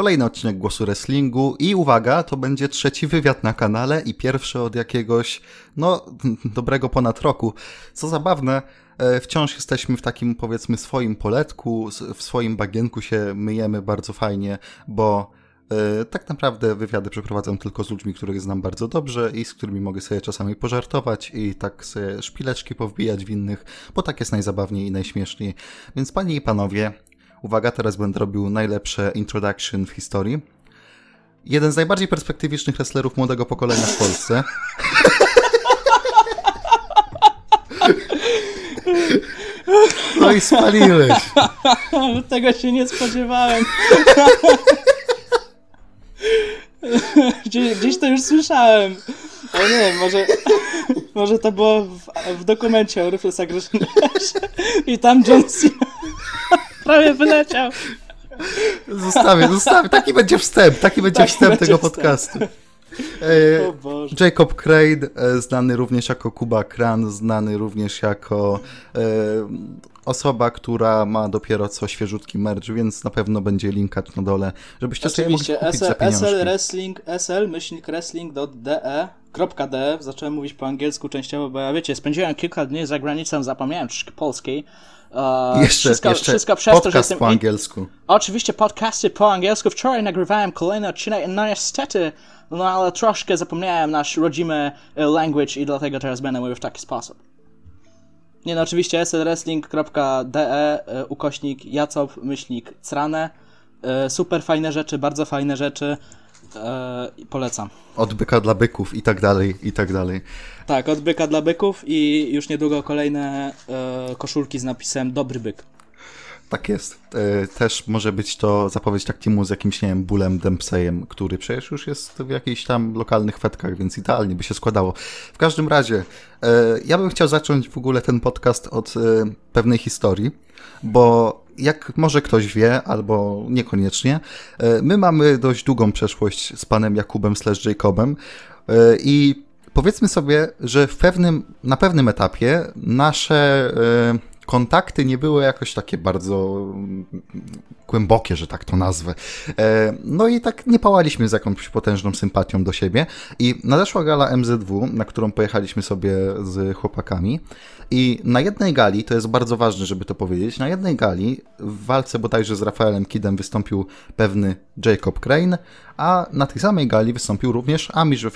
kolejny odcinek Głosu Wrestlingu i uwaga, to będzie trzeci wywiad na kanale i pierwszy od jakiegoś, no, dobrego ponad roku. Co zabawne, e, wciąż jesteśmy w takim, powiedzmy, swoim poletku, w swoim bagienku się myjemy bardzo fajnie, bo e, tak naprawdę wywiady przeprowadzam tylko z ludźmi, których znam bardzo dobrze i z którymi mogę sobie czasami pożartować i tak sobie szpileczki powbijać w innych, bo tak jest najzabawniej i najśmieszniej. Więc panie i panowie, Uwaga, teraz będę robił najlepsze introduction w historii. Jeden z najbardziej perspektywicznych wrestlerów młodego pokolenia w Polsce. No i spaliłeś. Tego się nie spodziewałem. Gdzieś, to już słyszałem. O nie, może, może to było w, w dokumencie o Ruthless Aggression i tam John Cena prawie wyleciał. Zostawię, zostawię. Taki będzie wstęp, taki będzie taki wstęp będzie tego wstęp. podcastu. E, Jacob Crane, e, znany również jako Kuba Kran, znany również jako e, osoba, która ma dopiero co świeżutki merch, więc na pewno będzie linkat na dole, żebyście Oczywiście, sobie mogli kupić SL, za SL Wrestling, SL myślnik wrestling.de .de, zacząłem mówić po angielsku częściowo, bo ja wiecie, spędziłem kilka dni za granicą, zapomniałem troszkę polskiej, Uh, jeszcze, wszystko, jeszcze wszystko przez podcast to, że jestem... po angielsku. Oczywiście podcasty po angielsku. Wczoraj nagrywałem kolejny odcinek, no niestety, no ale troszkę zapomniałem nasz rodzimy e, language i dlatego teraz będę mówił w taki sposób. Nie no, oczywiście slwrestling.de e, ukośnik Jacob, myślnik Crane. E, super fajne rzeczy, bardzo fajne rzeczy. Polecam. Od byka dla byków i tak dalej, i tak dalej. Tak, od byka dla byków i już niedługo kolejne e, koszulki z napisem Dobry byk. Tak jest. E, też może być to zapowiedź taktimu z jakimś, nie wiem, bólem Dempseyem, który przecież już jest w jakichś tam lokalnych fetkach, więc idealnie by się składało. W każdym razie, e, ja bym chciał zacząć w ogóle ten podcast od pewnej historii, bo jak może ktoś wie, albo niekoniecznie, my mamy dość długą przeszłość z panem Jakubem slash Jacobem i powiedzmy sobie, że w pewnym, na pewnym etapie nasze y, kontakty nie były jakoś takie bardzo głębokie, że tak to nazwę. E, no i tak nie pałaliśmy z jakąś potężną sympatią do siebie. I nadeszła gala MZW, na którą pojechaliśmy sobie z chłopakami. I na jednej gali, to jest bardzo ważne, żeby to powiedzieć, na jednej gali w walce bodajże z Rafaelem Kidem wystąpił pewny Jacob Crane, a na tej samej gali wystąpił również Amish we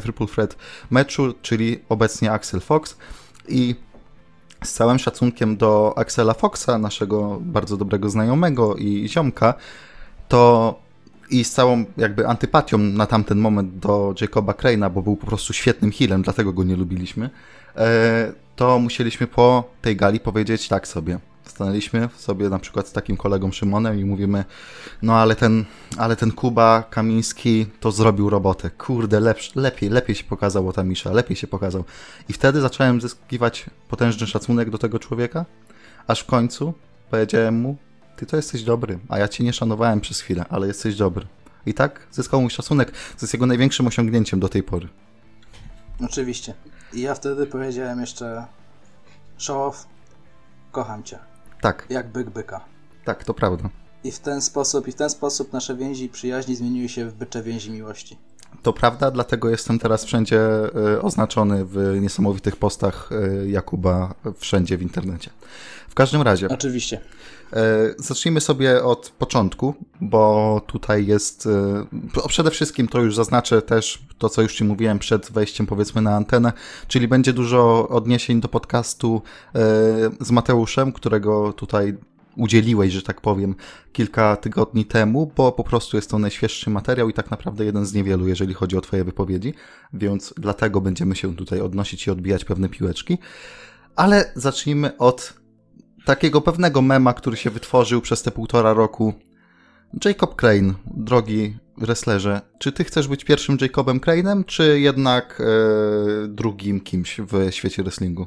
Triple we meczu, czyli obecnie Axel Fox. I z całym szacunkiem do Axela Foxa, naszego bardzo dobrego znajomego i ziomka, to i z całą jakby antypatią na tamten moment do Jacoba Crane'a, bo był po prostu świetnym healem, dlatego go nie lubiliśmy, e, to musieliśmy po tej gali powiedzieć tak sobie. Stanęliśmy sobie na przykład z takim kolegą Szymonem i mówimy, no ale ten, ale ten Kuba Kamiński to zrobił robotę. Kurde, lepsz, lepiej, lepiej się pokazał ta Misza, lepiej się pokazał. I wtedy zacząłem zyskiwać potężny szacunek do tego człowieka, aż w końcu powiedziałem mu, ty to jesteś dobry, a ja cię nie szanowałem przez chwilę, ale jesteś dobry. I tak zyskał mój szacunek, co jest jego największym osiągnięciem do tej pory. Oczywiście. I ja wtedy powiedziałem jeszcze show off, kocham cię. Tak. Jak byk byka. Tak, to prawda. I w ten sposób, i w ten sposób nasze więzi i przyjaźni zmieniły się w bycze więzi miłości. To prawda, dlatego jestem teraz wszędzie e, oznaczony w niesamowitych postach e, Jakuba wszędzie w internecie. W każdym razie. Oczywiście. E, zacznijmy sobie od początku, bo tutaj jest. Przede wszystkim to już zaznaczę też to, co już Ci mówiłem przed wejściem, powiedzmy, na antenę, czyli będzie dużo odniesień do podcastu z Mateuszem, którego tutaj udzieliłeś, że tak powiem, kilka tygodni temu, bo po prostu jest to najświeższy materiał i tak naprawdę jeden z niewielu, jeżeli chodzi o Twoje wypowiedzi, więc dlatego będziemy się tutaj odnosić i odbijać pewne piłeczki. Ale zacznijmy od takiego pewnego mema, który się wytworzył przez te półtora roku. Jacob Crane, drogi wrestlerze, czy ty chcesz być pierwszym Jacobem Crane'em, czy jednak e, drugim kimś w świecie wrestlingu?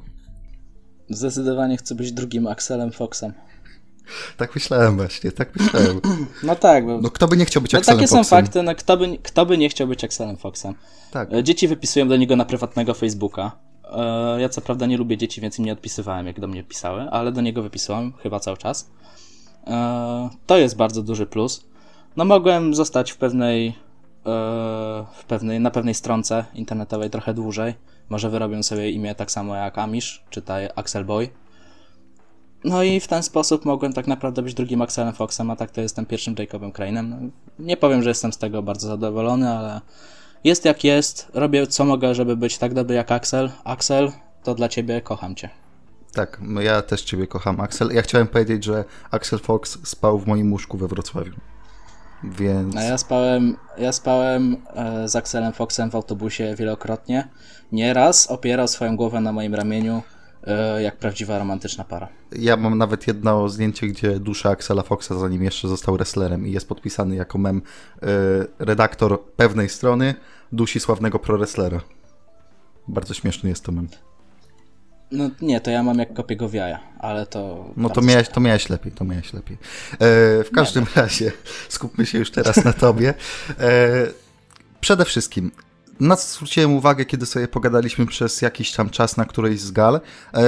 Zdecydowanie chcę być drugim Axelem Foxem. Tak myślałem właśnie, tak myślałem. No tak, bo... No kto by nie chciał być no, Axelem Takie Foxem? są fakty, no kto by, kto by nie chciał być Axelem Foxem? Tak. E, dzieci wypisują do niego na prywatnego Facebooka. E, ja co prawda nie lubię dzieci, więc im nie odpisywałem, jak do mnie pisały, ale do niego wypisałem chyba cały czas. E, to jest bardzo duży plus. no mogłem zostać w pewnej, w pewnej, na pewnej stronce internetowej trochę dłużej. Może wyrobię sobie imię tak samo jak Amish, czytaj Axel Boy. No i w ten sposób mogłem tak naprawdę być drugim Axelem Foxem, a tak to jestem pierwszym Jacobem Crane'em. No, nie powiem, że jestem z tego bardzo zadowolony, ale jest jak jest. Robię co mogę, żeby być tak dobry jak Axel. Axel, to dla ciebie kocham cię. Tak, no ja też ciebie kocham, Axel. Ja chciałem powiedzieć, że Axel Fox spał w moim łóżku we Wrocławiu. Więc. A ja spałem, ja spałem e, z Axelem Foxem w autobusie wielokrotnie. Nieraz opierał swoją głowę na moim ramieniu, jak prawdziwa romantyczna para. Ja mam nawet jedno zdjęcie, gdzie dusza Axela Foxa, zanim jeszcze został wrestlerem i jest podpisany jako mem e, redaktor pewnej strony dusi sławnego pro-wrestlera. Bardzo śmieszny jest to mem. No nie, to ja mam jak kopię go w jaja, ale to... No to miałeś, to miałeś lepiej, to miałeś lepiej. E, w każdym nie. razie, skupmy się już teraz na tobie. E, przede wszystkim, na co zwróciłem uwagę, kiedy sobie pogadaliśmy przez jakiś tam czas na którejś z gal, e,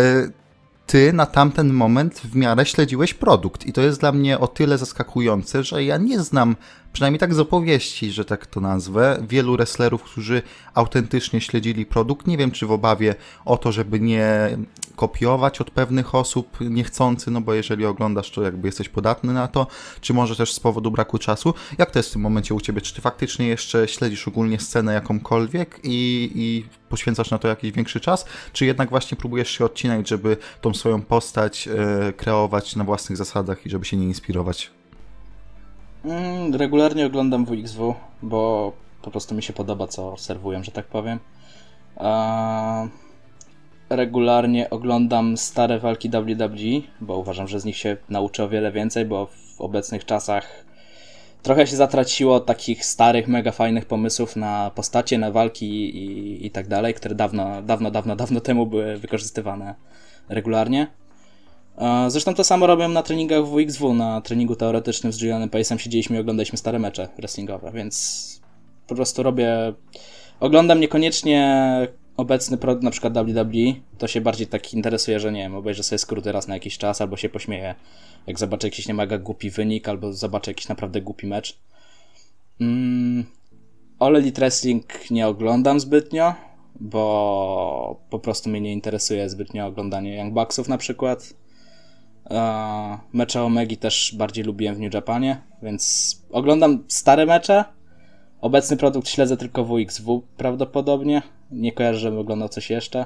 ty na tamten moment w miarę śledziłeś produkt. I to jest dla mnie o tyle zaskakujące, że ja nie znam przynajmniej tak z opowieści, że tak to nazwę, wielu wrestlerów, którzy autentycznie śledzili produkt. Nie wiem, czy w obawie o to, żeby nie kopiować od pewnych osób niechcący, no bo jeżeli oglądasz, to jakby jesteś podatny na to, czy może też z powodu braku czasu. Jak to jest w tym momencie u Ciebie? Czy Ty faktycznie jeszcze śledzisz ogólnie scenę jakąkolwiek i, i poświęcasz na to jakiś większy czas, czy jednak właśnie próbujesz się odcinać, żeby tą swoją postać e, kreować na własnych zasadach i żeby się nie inspirować Mm, regularnie oglądam WXW, bo po prostu mi się podoba, co serwują, że tak powiem. regularnie oglądam stare walki WWE, bo uważam, że z nich się nauczę o wiele więcej, bo w obecnych czasach trochę się zatraciło takich starych, mega fajnych pomysłów na postacie, na walki i, i tak dalej, które dawno, dawno, dawno, dawno temu były wykorzystywane regularnie. Zresztą to samo robię na treningach WXW, na treningu teoretycznym z Julianem Pace'em siedzieliśmy i oglądaliśmy stare mecze wrestlingowe, więc po prostu robię... Oglądam niekoniecznie obecny produkt, na przykład WWE, to się bardziej tak interesuje, że nie wiem, obejrzę sobie skróty raz na jakiś czas, albo się pośmieję, jak zobaczę jakiś nie mega głupi wynik, albo zobaczę jakiś naprawdę głupi mecz. Mm, All Elite Wrestling nie oglądam zbytnio, bo po prostu mnie nie interesuje zbytnio oglądanie Young Bucksów na przykład. Mecze Omegi też bardziej lubiłem w New Japanie, więc oglądam stare mecze. Obecny produkt śledzę tylko WXW prawdopodobnie. Nie kojarzę, żebym oglądał coś jeszcze.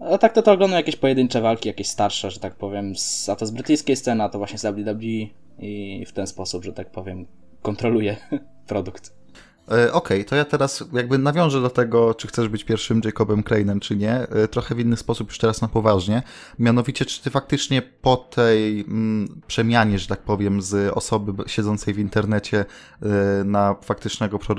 A tak to, to oglądam jakieś pojedyncze walki, jakieś starsze, że tak powiem, a to z brytyjskiej sceny, a to właśnie z WWE i w ten sposób, że tak powiem, kontroluję produkt. E, okej, okay, to ja teraz jakby nawiążę do tego, czy chcesz być pierwszym Jacobem Crane'em, czy nie, e, trochę w inny sposób już teraz na poważnie. Mianowicie, czy ty faktycznie po tej mm, przemianie, że tak powiem, z osoby siedzącej w internecie y, na faktycznego pro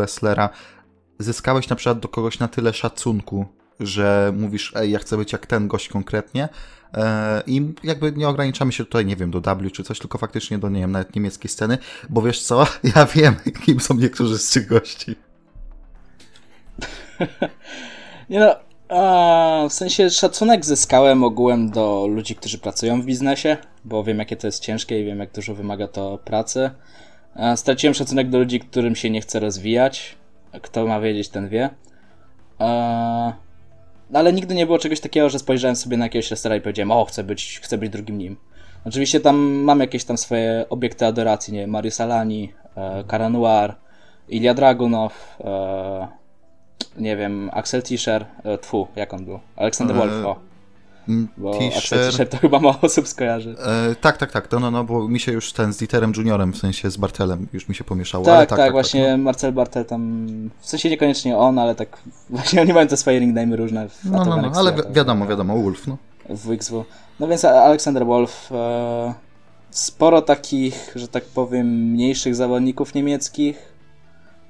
zyskałeś na przykład do kogoś na tyle szacunku, że mówisz, ej, ja chcę być jak ten gość konkretnie, E, I jakby nie ograniczamy się tutaj, nie wiem, do W czy coś, tylko faktycznie do, nie wiem, nawet niemieckiej sceny, bo wiesz co, ja wiem, kim są niektórzy z tych gości. nie no, a, w sensie szacunek zyskałem ogółem do ludzi, którzy pracują w biznesie, bo wiem, jakie to jest ciężkie i wiem, jak dużo wymaga to pracy. A, straciłem szacunek do ludzi, którym się nie chce rozwijać. Kto ma wiedzieć, ten wie. A, ale nigdy nie było czegoś takiego, że spojrzałem sobie na jakiegoś wrestlera i powiedziałem, o, chcę być, chcę być drugim nim. Oczywiście tam mam jakieś tam swoje obiekty adoracji, nie wiem, Marius Alani, e, Cara Noir, Ilya Dragunov, e, nie wiem, Axel Tischer, e, tfu, jak on był? Aleksander e, Wolf, o. T-shirt to chyba mało osób skojarzy. E, tak, tak, tak. To, no, no, bo mi się już ten z Dieterem Juniorem, w sensie z Bartelem, już mi się pomieszało. Tak, tak, tak, tak, właśnie tak, no. Marcel Bartel tam, w sensie niekoniecznie on, ale tak, właśnie oni mają te swoje ringname'y różne. W no, no, no, ale wi wiadomo, wiadomo, Wolf, no. W WXW. No więc Aleksander Wolf, e, sporo takich, że tak powiem, mniejszych zawodników niemieckich.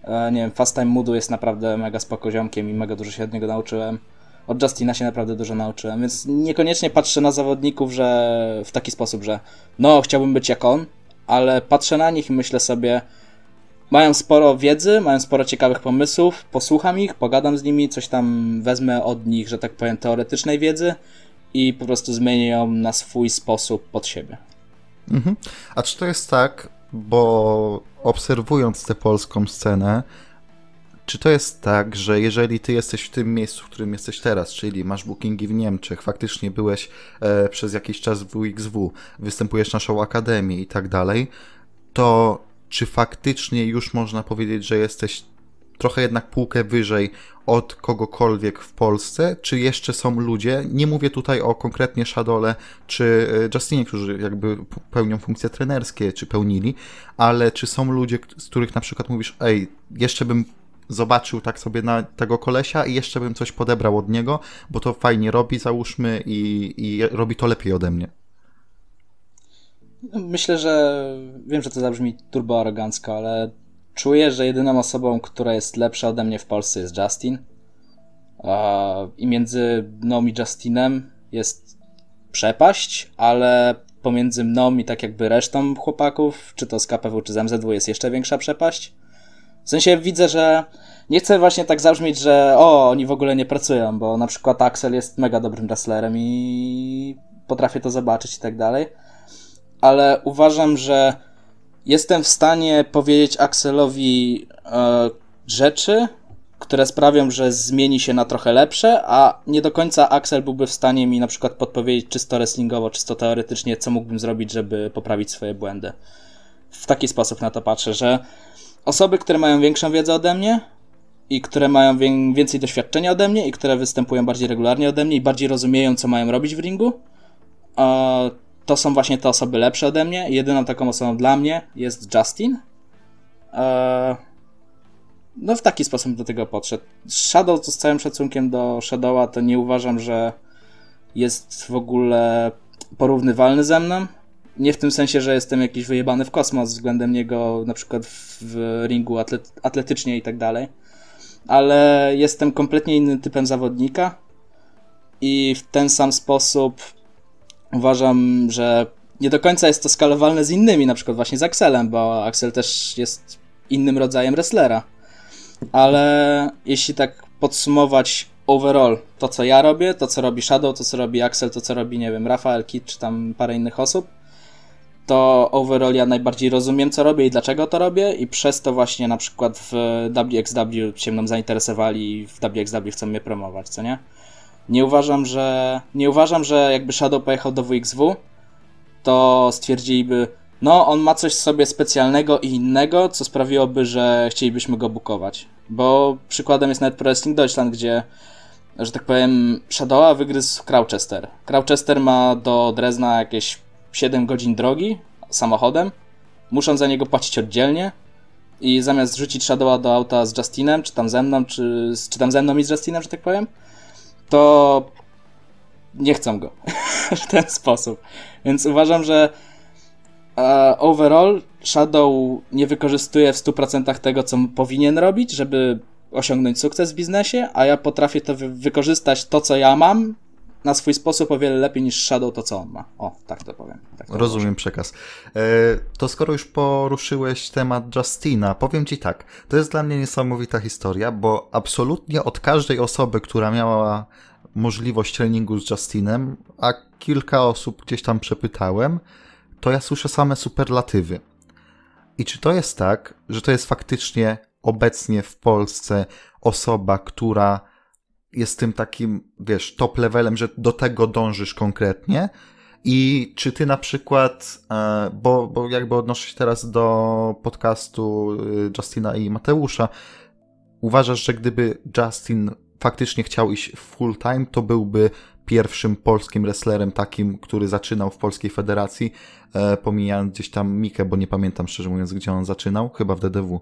E, nie wiem, Fast Time Moodu jest naprawdę mega spoko ziomkiem i mega dużo się od niego nauczyłem od Justina się naprawdę dużo nauczyłem, więc niekoniecznie patrzę na zawodników, że w taki sposób, że no, chciałbym być jak on, ale patrzę na nich i myślę sobie, mają sporo wiedzy, mają sporo ciekawych pomysłów, posłucham ich, pogadam z nimi, coś tam wezmę od nich, że tak powiem, teoretycznej wiedzy i po prostu zmienię ją na swój sposób pod siebie. Mhm. A czy to jest tak, bo obserwując tę polską scenę, czy to jest tak, że jeżeli ty jesteś w tym miejscu, w którym jesteś teraz, czyli masz bookingi w Niemczech, faktycznie byłeś e, przez jakiś czas w WXW, występujesz na show Akademii i tak dalej, to czy faktycznie już można powiedzieć, że jesteś trochę jednak półkę wyżej od kogokolwiek w Polsce, czy jeszcze są ludzie, nie mówię tutaj o konkretnie Shadole czy e, Justinie, którzy jakby pełnią funkcje trenerskie, czy pełnili, ale czy są ludzie, z których na przykład mówisz, ej, jeszcze bym zobaczył tak sobie na tego kolesia i jeszcze bym coś podebrał od niego, bo to fajnie robi, załóżmy, i, i robi to lepiej ode mnie. Myślę, że wiem, że to zabrzmi turbo arogancko, ale czuję, że jedyną osobą, która jest lepsza ode mnie w Polsce jest Justin. I między mną i Justinem jest przepaść, ale pomiędzy mną i tak jakby resztą chłopaków, czy to z KPW, czy z MZW jest jeszcze większa przepaść. W sensie widzę, że nie chcę właśnie tak zabrzmieć, że o, oni w ogóle nie pracują, bo na przykład Axel jest mega dobrym wrestlerem i potrafię to zobaczyć i tak dalej. Ale uważam, że jestem w stanie powiedzieć Axelowi e, rzeczy, które sprawią, że zmieni się na trochę lepsze, a nie do końca Axel byłby w stanie mi na przykład podpowiedzieć czysto wrestlingowo, czysto teoretycznie, co mógłbym zrobić, żeby poprawić swoje błędy. W taki sposób na to patrzę, że osoby, które mają większą wiedzę ode mnie i które mają więcej doświadczenia ode mnie i które występują bardziej regularnie ode mnie i bardziej rozumieją, co mają robić w ringu, to są właśnie te osoby lepsze ode mnie. Jedyną taką osobą dla mnie jest Justin. No w taki sposób do tego podszedł. Shadow, to z całym szacunkiem do Shadowa, to nie uważam, że jest w ogóle porównywalny ze mną. Nie w tym sensie, że jestem jakiś wyjebany w kosmos względem niego, na przykład w ringu atlet atletycznie i tak dalej. Ale jestem kompletnie innym typem zawodnika i w ten sam sposób uważam, że nie do końca jest to skalowalne z innymi, na przykład właśnie z Axelem, bo Axel też jest innym rodzajem wrestlera. Ale jeśli tak podsumować overall to, co ja robię, to, co robi Shadow, to, co robi Axel, to, co robi, nie wiem, Rafael Kit, czy tam parę innych osób, to overall ja najbardziej rozumiem, co robię i dlaczego to robię i przez to właśnie na przykład w WXW się mną zainteresowali i w WXW chcą mnie promować, co nie? Nie uważam, że nie uważam, że jakby Shadow pojechał do WXW, to stwierdziliby, no on ma coś sobie specjalnego i innego, co sprawiłoby, że chcielibyśmy go bukować. Bo przykładem jest nawet Pro Wrestling Deutschland, gdzie że tak powiem, Shadowa wygryzł Crowchester. Crowchester ma do Drezna jakieś 7 godzin drogi samochodem, muszą za niego płacić oddzielnie i zamiast rzucić Shadowa do auta z Justinem, czy tam ze mną, czy, czy tam ze mną i z Justinem, że tak powiem, to nie chcą go w ten sposób. Więc uważam, że uh, overall Shadow nie wykorzystuje w 100% tego, co powinien robić, żeby osiągnąć sukces w biznesie, a ja potrafię to wy wykorzystać to, co ja mam, na swój sposób o wiele lepiej niż Shadow to, co on ma. O, tak to powiem. Tak to Rozumiem przekaz. E, to skoro już poruszyłeś temat Justina, powiem Ci tak, to jest dla mnie niesamowita historia, bo absolutnie od każdej osoby, która miała możliwość treningu z Justinem, a kilka osób gdzieś tam przepytałem, to ja słyszę same superlatywy. I czy to jest tak, że to jest faktycznie obecnie w Polsce osoba, która jest tym takim, wiesz, top levelem, że do tego dążysz konkretnie. I czy ty na przykład, e, bo, bo jakby odnoszę się teraz do podcastu e, Justina i Mateusza, uważasz, że gdyby Justin faktycznie chciał iść full time, to byłby pierwszym polskim wrestlerem takim, który zaczynał w Polskiej Federacji, e, pomijając gdzieś tam Mikę, bo nie pamiętam szczerze mówiąc, gdzie on zaczynał, chyba w DDW.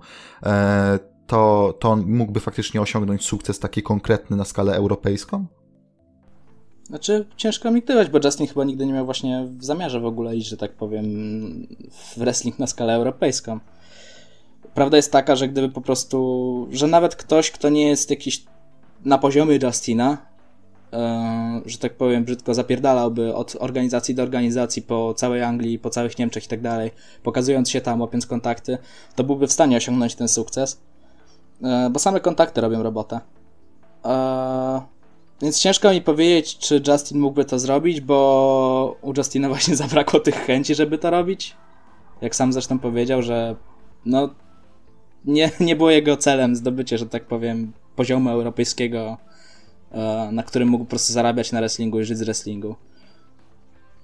To, to on mógłby faktycznie osiągnąć sukces taki konkretny na skalę europejską? Znaczy, ciężko mi gdywać, bo Justin chyba nigdy nie miał właśnie w zamiarze w ogóle iść, że tak powiem, w wrestling na skalę europejską. Prawda jest taka, że gdyby po prostu, że nawet ktoś, kto nie jest jakiś na poziomie Justina, e, że tak powiem, brzydko zapierdalałby od organizacji do organizacji po całej Anglii, po całych Niemczech i tak dalej, pokazując się tam, łapiąc kontakty, to byłby w stanie osiągnąć ten sukces. E, bo same kontakty robią robotę. E, więc ciężko mi powiedzieć, czy Justin mógłby to zrobić, bo u Justina właśnie zabrakło tych chęci, żeby to robić. jak sam zresztą powiedział, że no nie, nie było jego celem zdobycie, że tak powiem, poziomu europejskiego, e, na którym mógł po prostu zarabiać na wrestlingu i żyć z wrestlingu.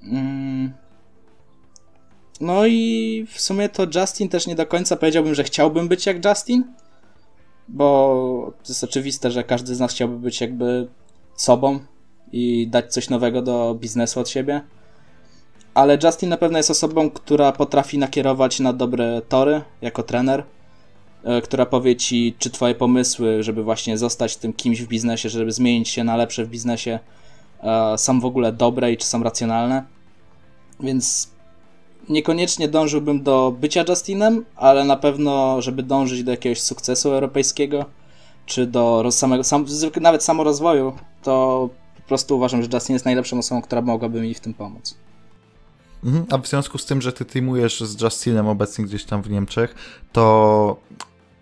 Mm. No i w sumie to Justin też nie do końca powiedziałbym, że chciałbym być jak Justin, bo to jest oczywiste, że każdy z nas chciałby być jakby sobą i dać coś nowego do biznesu od siebie. Ale Justin na pewno jest osobą, która potrafi nakierować na dobre tory jako trener, e, która powie ci, czy twoje pomysły, żeby właśnie zostać tym kimś w biznesie, żeby zmienić się na lepsze w biznesie, e, są w ogóle dobre i czy są racjonalne. Więc niekoniecznie dążyłbym do bycia Justinem, ale na pewno, żeby dążyć do jakiegoś sukcesu europejskiego, czy do samego, sam, nawet samorozwoju, to po prostu uważam, że Justin jest najlepszą osobą, która mogłaby mi w tym pomóc. Mhm. A w związku z tym, że ty teamujesz z Justinem obecnie gdzieś tam w Niemczech, to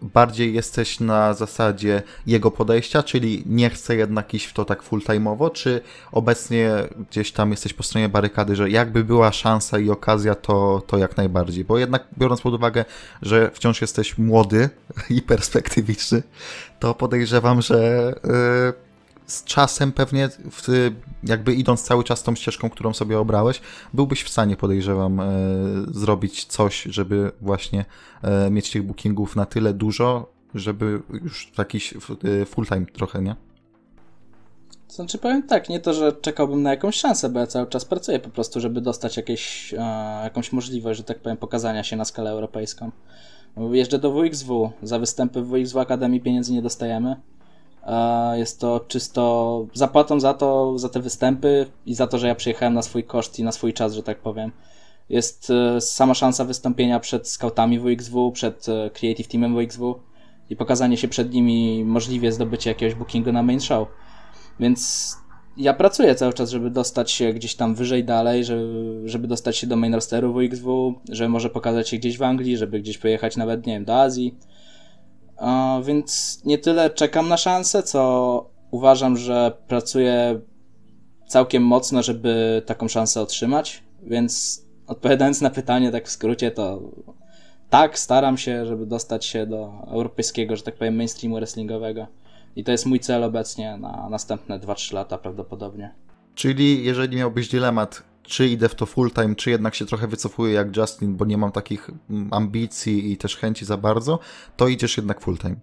bardziej jesteś na zasadzie jego podejścia, czyli nie chcę jednak iść w to tak full-time'owo, czy obecnie gdzieś tam jesteś po stronie barykady, że jakby była szansa i okazja, to, to jak najbardziej. Bo jednak biorąc pod uwagę, że wciąż jesteś młody i perspektywiczny, to podejrzewam, że yy, z czasem pewnie, w, jakby idąc cały czas tą ścieżką, którą sobie obrałeś, byłbyś w stanie, podejrzewam, e, zrobić coś, żeby właśnie e, mieć tych bookingów na tyle dużo, żeby już jakiś e, full time trochę, nie? Znaczy powiem tak, nie to, że czekałbym na jakąś szansę, bo ja cały czas pracuję po prostu, żeby dostać jakieś, e, jakąś możliwość, że tak powiem, pokazania się na skalę europejską. Jeżdżę do WXW, za występy w WXW Akademii pieniędzy nie dostajemy. Jest to czysto zapłatą za to, za te występy i za to, że ja przyjechałem na swój koszt i na swój czas, że tak powiem. Jest e, sama szansa wystąpienia przed scoutami WXW, przed e, Creative Teamem WXW i pokazanie się przed nimi, możliwie zdobycie jakiegoś bookingu na main show. Więc ja pracuję cały czas, żeby dostać się gdzieś tam wyżej dalej, żeby, żeby dostać się do main rosteru WXW, żeby może pokazać się gdzieś w Anglii, żeby gdzieś pojechać nawet, nie wiem, do Azji więc nie tyle czekam na szansę, co uważam, że pracuję całkiem mocno, żeby taką szansę otrzymać. Więc odpowiadając na pytanie, tak w skrócie, to tak, staram się, żeby dostać się do europejskiego, że tak powiem, mainstreamu wrestlingowego. I to jest mój cel obecnie na następne 2-3 lata prawdopodobnie. Czyli jeżeli miałbyś dylemat, czy idę w to full time, czy jednak się trochę wycofuję jak Justin, bo nie mam takich mm, ambicji i też chęci za bardzo, to idziesz jednak full time.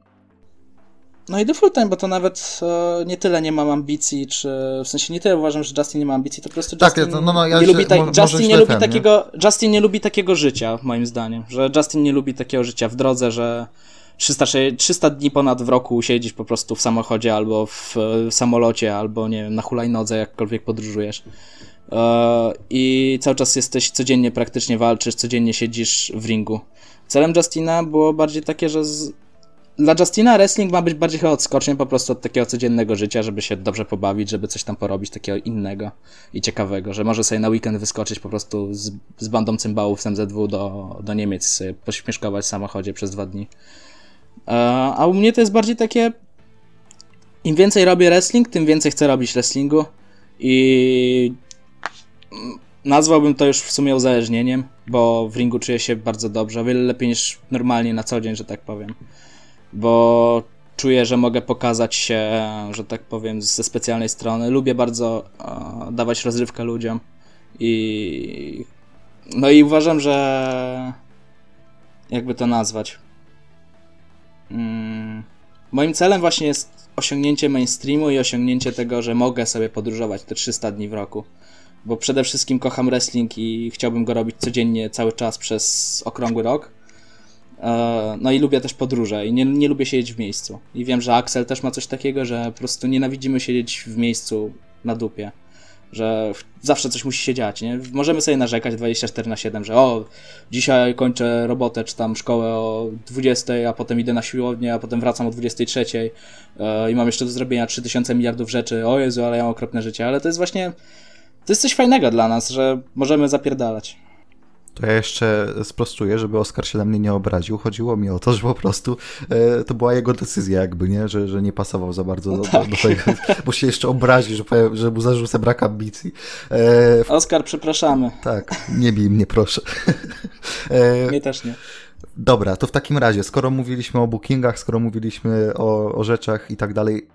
No idę full time, bo to nawet e, nie tyle nie mam ambicji, czy w sensie nie tyle uważam, że Justin nie ma ambicji, to po prostu tak, Justin no, no, ja nie, się, lubi, ta, Justin nie lubi ten, takiego, nie? Justin nie lubi takiego życia, moim zdaniem, że Justin nie lubi takiego życia w drodze, że 300, 300 dni ponad w roku siedzieć po prostu w samochodzie albo w, w samolocie, albo nie wiem, na hulajnodze, jakkolwiek podróżujesz. E, i cały czas jesteś codziennie praktycznie walczysz, codziennie siedzisz w ringu. Celem Justina było bardziej takie, że z... dla Justina wrestling ma być bardziej chyba odskocznią po prostu od takiego codziennego życia, żeby się dobrze pobawić, żeby coś tam porobić takiego innego i ciekawego, że może sobie na weekend wyskoczyć po prostu z, z bandą cymbałów z MZW do, do Niemiec, pośmieszkować w samochodzie przez dwa dni. E, a u mnie to jest bardziej takie im więcej robię wrestling, tym więcej chcę robić wrestlingu i nazwałbym to już w sumie uzależnieniem, bo w ringu czuję się bardzo dobrze, o wiele lepiej niż normalnie na co dzień, że tak powiem. Bo czuję, że mogę pokazać się, że tak powiem, ze specjalnej strony. Lubię bardzo e, dawać rozrywkę ludziom i no i uważam, że jakby to nazwać. Mm, moim celem właśnie jest osiągnięcie mainstreamu i osiągnięcie tego, że mogę sobie podróżować te 300 dni w roku bo przede wszystkim kocham wrestling i chciałbym go robić codziennie, cały czas przez okrągły rok. E, no i lubię też podróże i nie, nie lubię siedzieć w miejscu. I wiem, że Axel też ma coś takiego, że po prostu nienawidzimy siedzieć w miejscu na dupie. Że zawsze coś musi się dziać, nie? Możemy sobie narzekać 24 na 7, że o, dzisiaj kończę robotę czy tam szkołę o 20, a potem idę na siłownię, a potem wracam o 23 e, i mam jeszcze do zrobienia 3000 miliardów rzeczy. O Jezu, ale ja mam okropne życie. Ale to jest właśnie to jest coś fajnego dla nas, że możemy zapierdalać. To ja jeszcze sprostuję, żeby Oskar się na mnie nie obraził. Chodziło mi o to, że po prostu e, to była jego decyzja jakby, nie? Że, że nie pasował za bardzo no do, tak. do, tego, bo się jeszcze obrazi, że, powiem, że mu zarzucę brak ambicji. E, Oskar, przepraszamy. Tak, nie bij mnie proszę. e, mnie też nie. Dobra, to w takim razie, skoro mówiliśmy o bookingach, skoro mówiliśmy o, o rzeczach i tak dalej,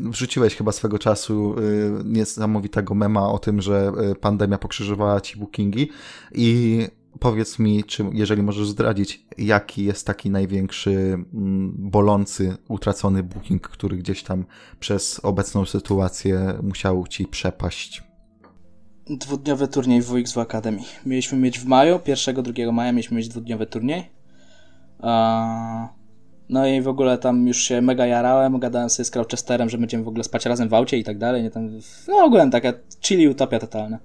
wrzuciłeś chyba swego czasu y, niesamowitego mema o tym, że y, pandemia pokrzyżowała ci bookingi i powiedz mi, czy jeżeli możesz zdradzić, jaki jest taki największy mm, bolący, utracony booking, który gdzieś tam przez obecną sytuację musiał ci przepaść? Dwudniowy turniej WX w Akademii. Mieliśmy mieć w maju, 1-2 maja mieliśmy mieć dwudniowy turniej. No i w ogóle tam już się mega jarałem, gadałem sobie z Crouchesterem, że będziemy w ogóle spać razem w aucie i tak dalej. Nie tam, no ogóle taka chilli utopia totalna.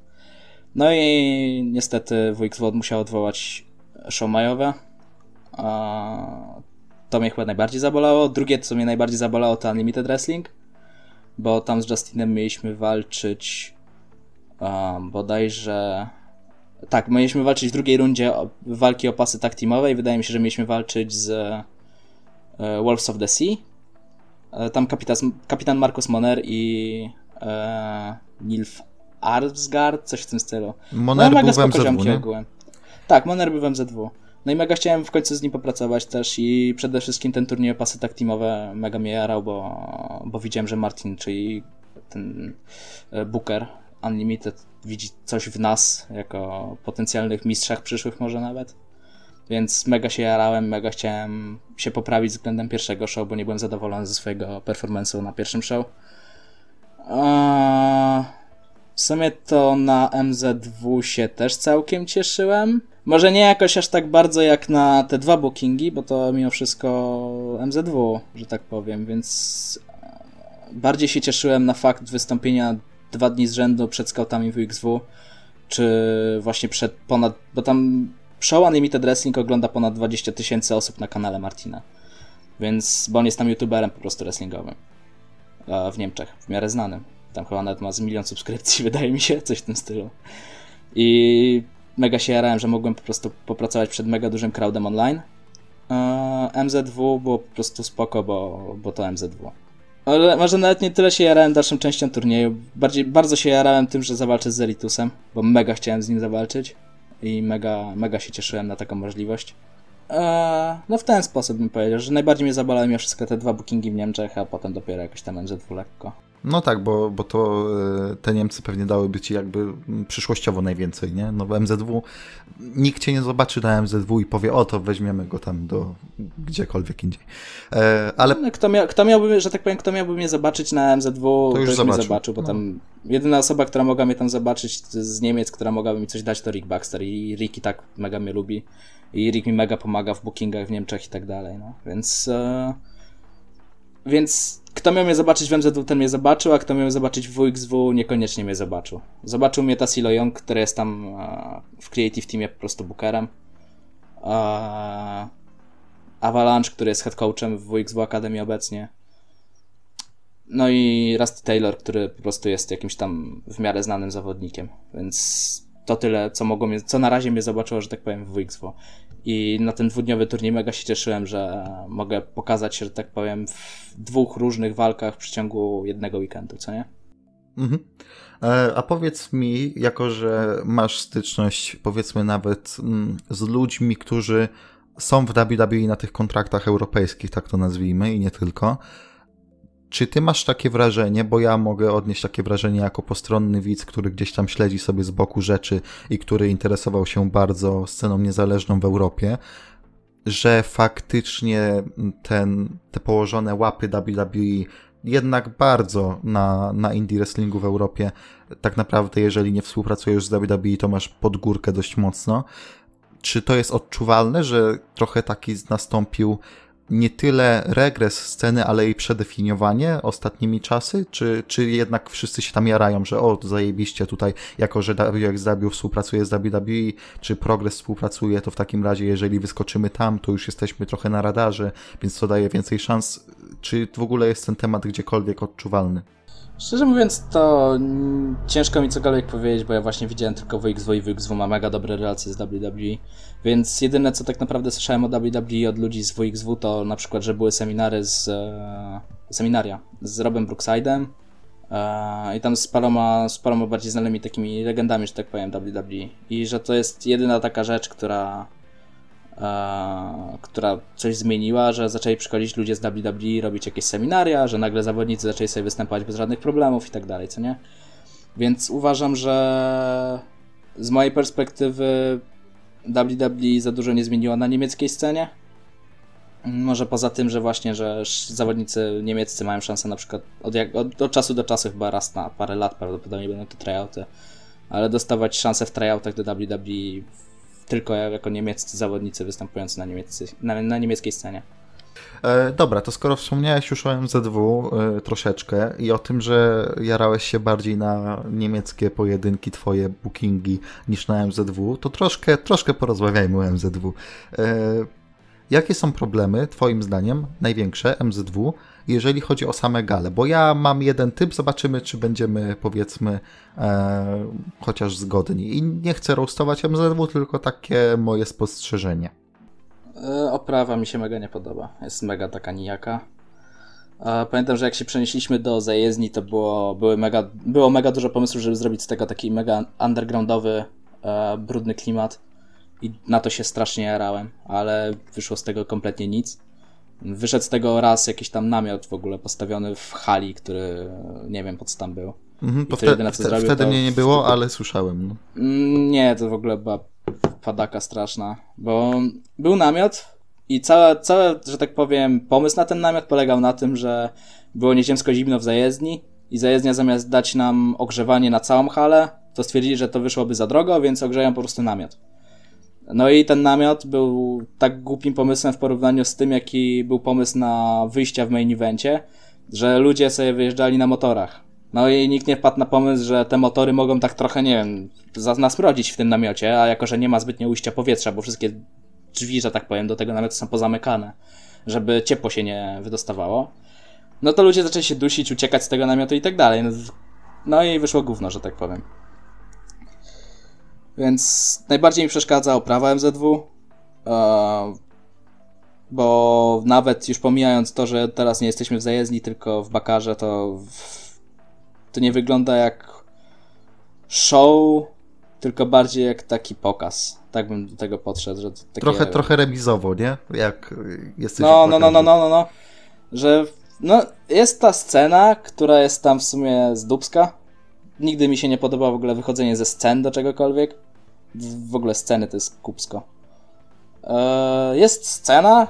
No i niestety WX musiał odwołać show majowe. To mnie chyba najbardziej zabolało. Drugie, co mnie najbardziej zabolało, to Unlimited Wrestling, bo tam z Justinem mieliśmy walczyć um, bodajże tak, mieliśmy walczyć w drugiej rundzie walki o pasy tak teamowe i wydaje mi się, że mieliśmy walczyć z Wolves of the Sea. E, tam kapitan, kapitan Marcus Moner i e, Nilf Arsgard, coś w tym stylu. Moner no, był w MZW? Ogółem. Tak, Moner był w MZW. No i mega chciałem w końcu z nim popracować też i przede wszystkim ten turniej pasy tak teamowe mega mnie jarał, bo, bo widziałem, że Martin, czyli ten Booker Unlimited widzi coś w nas, jako potencjalnych mistrzach przyszłych może nawet. Więc mega się jarałem, mega chciałem się poprawić względem pierwszego show, bo nie byłem zadowolony ze swojego performance'u na pierwszym show. W sumie to na MZ2 się też całkiem cieszyłem. Może nie jakoś aż tak bardzo jak na te dwa bookingi, bo to mimo wszystko MZ2, że tak powiem, więc bardziej się cieszyłem na fakt wystąpienia dwa dni z rzędu przed scoutami WXW, czy właśnie przed ponad, bo tam show Unlimited Wrestling ogląda ponad 20 tysięcy osób na kanale Martina. Więc, bo on jest tam youtuberem po prostu wrestlingowym. W Niemczech, w miarę znanym. Tam chyba nawet ma z milion subskrypcji, wydaje mi się, coś w tym stylu. I mega się jarałem, że mogłem po prostu popracować przed mega dużym crowdem online. MZW było po prostu spoko, bo, bo to MZW. Ale może nawet nie tyle się jarałem dalszą częścią turnieju. Bardziej, bardzo się jarałem tym, że zawalczę z Zeritusem, bo mega chciałem z nim zawalczyć i mega, mega się cieszyłem na taką możliwość. Eee, no w ten sposób bym powiedział, że najbardziej mnie zabalały mnie wszystkie te dwa bookingi w Niemczech, a potem dopiero jakoś tam MZW lekko. No tak, bo, bo to e, te Niemcy pewnie dałyby ci jakby przyszłościowo najwięcej, nie? No w MZW nikt cię nie zobaczy na MZW i powie, o to weźmiemy go tam do gdziekolwiek indziej. E, ale... No, kto, mia kto miałby, że tak powiem, kto miałby mnie zobaczyć na MZW, to już, już mnie zobaczył, bo no. tam jedyna osoba, która mogła mnie tam zobaczyć z Niemiec, która mogłaby mi coś dać, to Rick Baxter i Rick i tak mega mnie lubi i Rick mi mega pomaga w bookingach w Niemczech i tak dalej, no. Więc... E więc kto miał mnie zobaczyć w MZW, ten mnie zobaczył, a kto miał zobaczyć w WXW, niekoniecznie mnie zobaczył. Zobaczył mnie Tassilo Young, który jest tam e, w Creative Teamie po prostu bookerem. E, Avalanche, który jest head coachem w WXW Academy obecnie. No i Rusty Taylor, który po prostu jest jakimś tam w miarę znanym zawodnikiem, więc to tyle, co mogło mnie, co na razie mnie zobaczyło, że tak powiem, w WXW. I na ten dwudniowy turniej mega się cieszyłem, że mogę pokazać się, że tak powiem, w dwóch różnych walkach w przeciągu jednego weekendu, co nie? Mhm. E, a powiedz mi, jako że masz styczność, powiedzmy nawet mm, z ludźmi, którzy są w WWE na tych kontraktach europejskich, tak to nazwijmy, i nie tylko, czy ty masz takie wrażenie, bo ja mogę odnieść takie wrażenie jako postronny widz, który gdzieś tam śledzi sobie z boku rzeczy i który interesował się bardzo sceną niezależną w Europie, że faktycznie ten, te położone łapy WWE jednak bardzo na, na indie wrestlingu w Europie, tak naprawdę jeżeli nie współpracujesz z WWE, to masz pod górkę dość mocno. Czy to jest odczuwalne, że trochę taki nastąpił nie tyle regres sceny, ale jej przedefiniowanie ostatnimi czasy? Czy, czy jednak wszyscy się tam jarają, że o, zajebiście tutaj, jako że WXW współpracuje z WWE, czy Progress współpracuje, to w takim razie, jeżeli wyskoczymy tam, to już jesteśmy trochę na radarze, więc to daje więcej szans. Czy w ogóle jest ten temat gdziekolwiek odczuwalny? Szczerze mówiąc, to ciężko mi cokolwiek powiedzieć, bo ja właśnie widziałem tylko WXW i WXW ma mega dobre relacje z WWE, więc jedyne co tak naprawdę słyszałem o WWE od ludzi z WXW to na przykład, że były seminary z e, seminaria z Robem Brooksidem e, i tam z paroma, z paroma bardziej znanymi takimi legendami, że tak powiem, WWE i że to jest jedyna taka rzecz, która która coś zmieniła, że zaczęli przychodzić ludzie z WWE, robić jakieś seminaria, że nagle zawodnicy zaczęli sobie występować bez żadnych problemów i tak dalej, co nie? Więc uważam, że z mojej perspektywy WWE za dużo nie zmieniła na niemieckiej scenie. Może poza tym, że właśnie, że zawodnicy niemieccy mają szansę na przykład od, jak, od, od czasu do czasu, chyba raz na parę lat prawdopodobnie będą to tryouty, ale dostawać szansę w tryoutach do WWE tylko jako niemieccy zawodnicy występujący na, na, na niemieckiej scenie. E, dobra, to skoro wspomniałeś już o MZW e, troszeczkę i o tym, że jarałeś się bardziej na niemieckie pojedynki, twoje bookingi niż na MZW, to troszkę, troszkę porozmawiajmy o MZW. E, jakie są problemy, twoim zdaniem, największe MZW, jeżeli chodzi o same gale? Bo ja mam jeden typ, zobaczymy, czy będziemy, powiedzmy, e, chociaż zgodni. I nie chcę roastować MZW, tylko takie moje spostrzeżenie. E, oprawa mi się mega nie podoba. Jest mega taka nijaka. E, pamiętam, że jak się przenieśliśmy do zajezdni, to było, były mega, było mega dużo pomysłów, żeby zrobić z tego taki mega undergroundowy, e, brudny klimat. I na to się strasznie jarałem, ale wyszło z tego kompletnie nic. Wyszedł z tego raz jakiś tam namiot w ogóle postawiony w hali, który nie wiem po co tam był. Mhm, to, jedyne, co zrobił, wtedy to... mnie nie było, ale słyszałem. No. Mm, nie, to w ogóle była padaka straszna, bo był namiot i całe, całe, że tak powiem, pomysł na ten namiot polegał na tym, że było nieziemsko zimno w zajezdni i zajezdnia zamiast dać nam ogrzewanie na całą halę, to stwierdzili, że to wyszłoby za drogo, więc ogrzeją po prostu namiot. No i ten namiot był tak głupim pomysłem w porównaniu z tym, jaki był pomysł na wyjścia w main evencie, że ludzie sobie wyjeżdżali na motorach. No i nikt nie wpadł na pomysł, że te motory mogą tak trochę, nie wiem, nas mrodzić w tym namiocie, a jako, że nie ma zbytnio ujścia powietrza, bo wszystkie drzwi, że tak powiem, do tego namiotu są pozamykane, żeby ciepło się nie wydostawało, no to ludzie zaczęli się dusić, uciekać z tego namiotu i tak dalej. No, no i wyszło gówno, że tak powiem. Więc najbardziej mi przeszkadza oprawa MZW, e, bo nawet już pomijając to, że teraz nie jesteśmy w zajezdni, tylko w Bakarze, to to nie wygląda jak show, tylko bardziej jak taki pokaz. Tak bym do tego podszedł, że takie... Trochę, trochę remizowo, nie? Jak jesteś no, no, no, no, no, no, no, że no, jest ta scena, która jest tam w sumie z dubska. Nigdy mi się nie podoba w ogóle wychodzenie ze scen do czegokolwiek. W ogóle sceny to jest kupsko. Eee, jest scena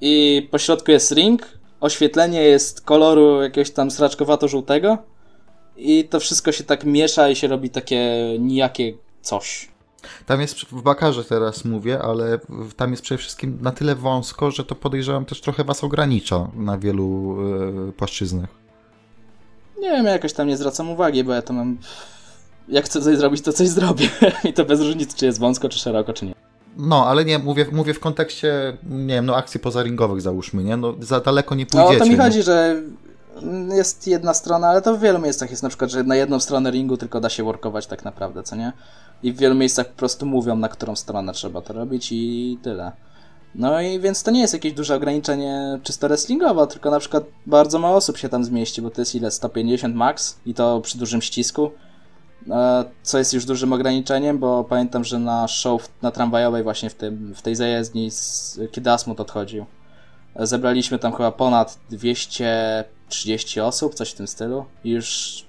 i po środku jest ring. Oświetlenie jest koloru jakiegoś tam sraczkowato-żółtego i to wszystko się tak miesza i się robi takie nijakie coś. Tam jest, w Bakarze teraz mówię, ale tam jest przede wszystkim na tyle wąsko, że to podejrzewam też trochę was ogranicza na wielu yy, płaszczyznach. Nie wiem, ja jakoś tam nie zwracam uwagi, bo ja to mam... Jak chcę coś zrobić, to coś zrobię. I to bez różnicy, czy jest wąsko, czy szeroko, czy nie. No, ale nie, mówię, mówię w kontekście, nie wiem, no akcji pozaringowych załóżmy, nie? No za daleko nie pójdziecie. No, to mi nie? chodzi, że jest jedna strona, ale to w wielu miejscach jest na przykład, że na jedną stronę ringu tylko da się workować tak naprawdę, co nie? I w wielu miejscach po prostu mówią, na którą stronę trzeba to robić i tyle. No i więc to nie jest jakieś duże ograniczenie czysto wrestlingowe, tylko na przykład bardzo mało osób się tam zmieści, bo to jest ile? 150 max i to przy dużym ścisku. E, co jest już dużym ograniczeniem, bo pamiętam, że na show na tramwajowej właśnie w, tym, w tej zajezdni, kiedy Asmut odchodził, zebraliśmy tam chyba ponad 200 30 osób, coś w tym stylu. I już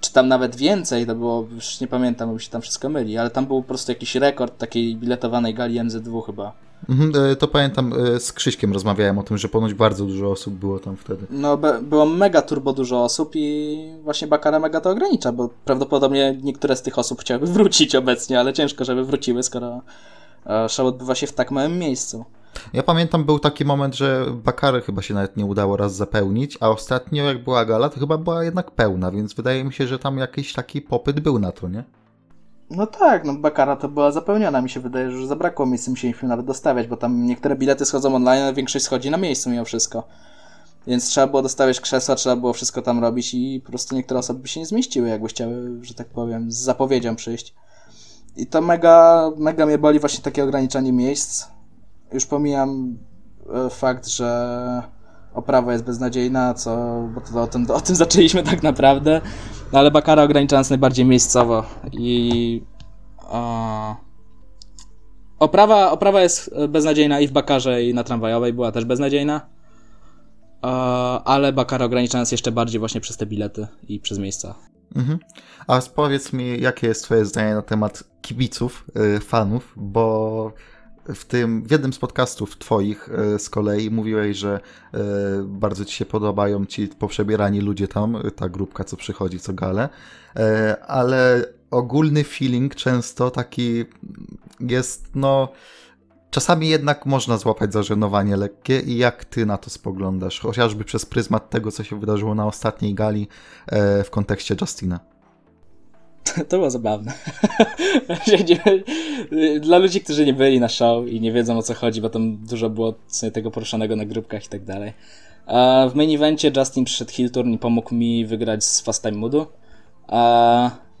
czy tam nawet więcej, to było, już nie pamiętam, bo się tam wszystko myli, ale tam był po prostu jakiś rekord takiej biletowanej gali MZ2 chyba. Mhm, e, to pamiętam, e, z Krzyśkiem rozmawiałem o tym, że ponoć bardzo dużo osób było tam wtedy. No, było mega turbo dużo osób i właśnie Bakara mega to ogranicza, bo prawdopodobnie niektóre z tych osób chciałyby wrócić obecnie, ale ciężko, żeby wróciły, skoro e, show odbywa się w tak małym miejscu. Ja pamiętam, był taki moment, że Bakary chyba się nawet nie udało raz zapełnić, a ostatnio jak była gala, to chyba była jednak pełna, więc wydaje mi się, że tam jakiś taki popyt był na to, nie? No tak, no Bakara to była zapełniona, mi się wydaje, że zabrakło miejsca, musieliśmy nawet dostawiać, bo tam niektóre bilety schodzą online, a większość schodzi na miejscu mimo wszystko. Więc trzeba było dostawiać krzesła, trzeba było wszystko tam robić i po prostu niektóre osoby by się nie zmieściły, jakby chciały, że tak powiem, z zapowiedzią przyjść. I to mega, mega mnie boli właśnie takie ograniczanie miejsc. Już pomijam e, fakt, że oprawa jest beznadziejna, co, bo to o tym, o tym zaczęliśmy tak naprawdę, no ale Bakara ogranicza nas najbardziej miejscowo i o, oprawa, oprawa jest beznadziejna i w Bakarze i na tramwajowej była też beznadziejna, o, ale Bakara ogranicza nas jeszcze bardziej właśnie przez te bilety i przez miejsca. Mhm. A powiedz mi, jakie jest twoje zdanie na temat kibiców, y, fanów, bo w tym, w jednym z podcastów twoich y, z kolei mówiłeś, że y, bardzo ci się podobają ci poprzebierani ludzie tam, ta grupka, co przychodzi, co gale, ale ogólny feeling często taki jest, no, czasami jednak można złapać zażenowanie lekkie i jak ty na to spoglądasz, chociażby przez pryzmat tego, co się wydarzyło na ostatniej gali w kontekście Justina. To było zabawne. Dla ludzi, którzy nie byli na show i nie wiedzą o co chodzi, bo tam dużo było tego poruszanego na grupkach i tak dalej. W main evencie Justin przyszedł heel turn i pomógł mi wygrać z Fast Time Moodu.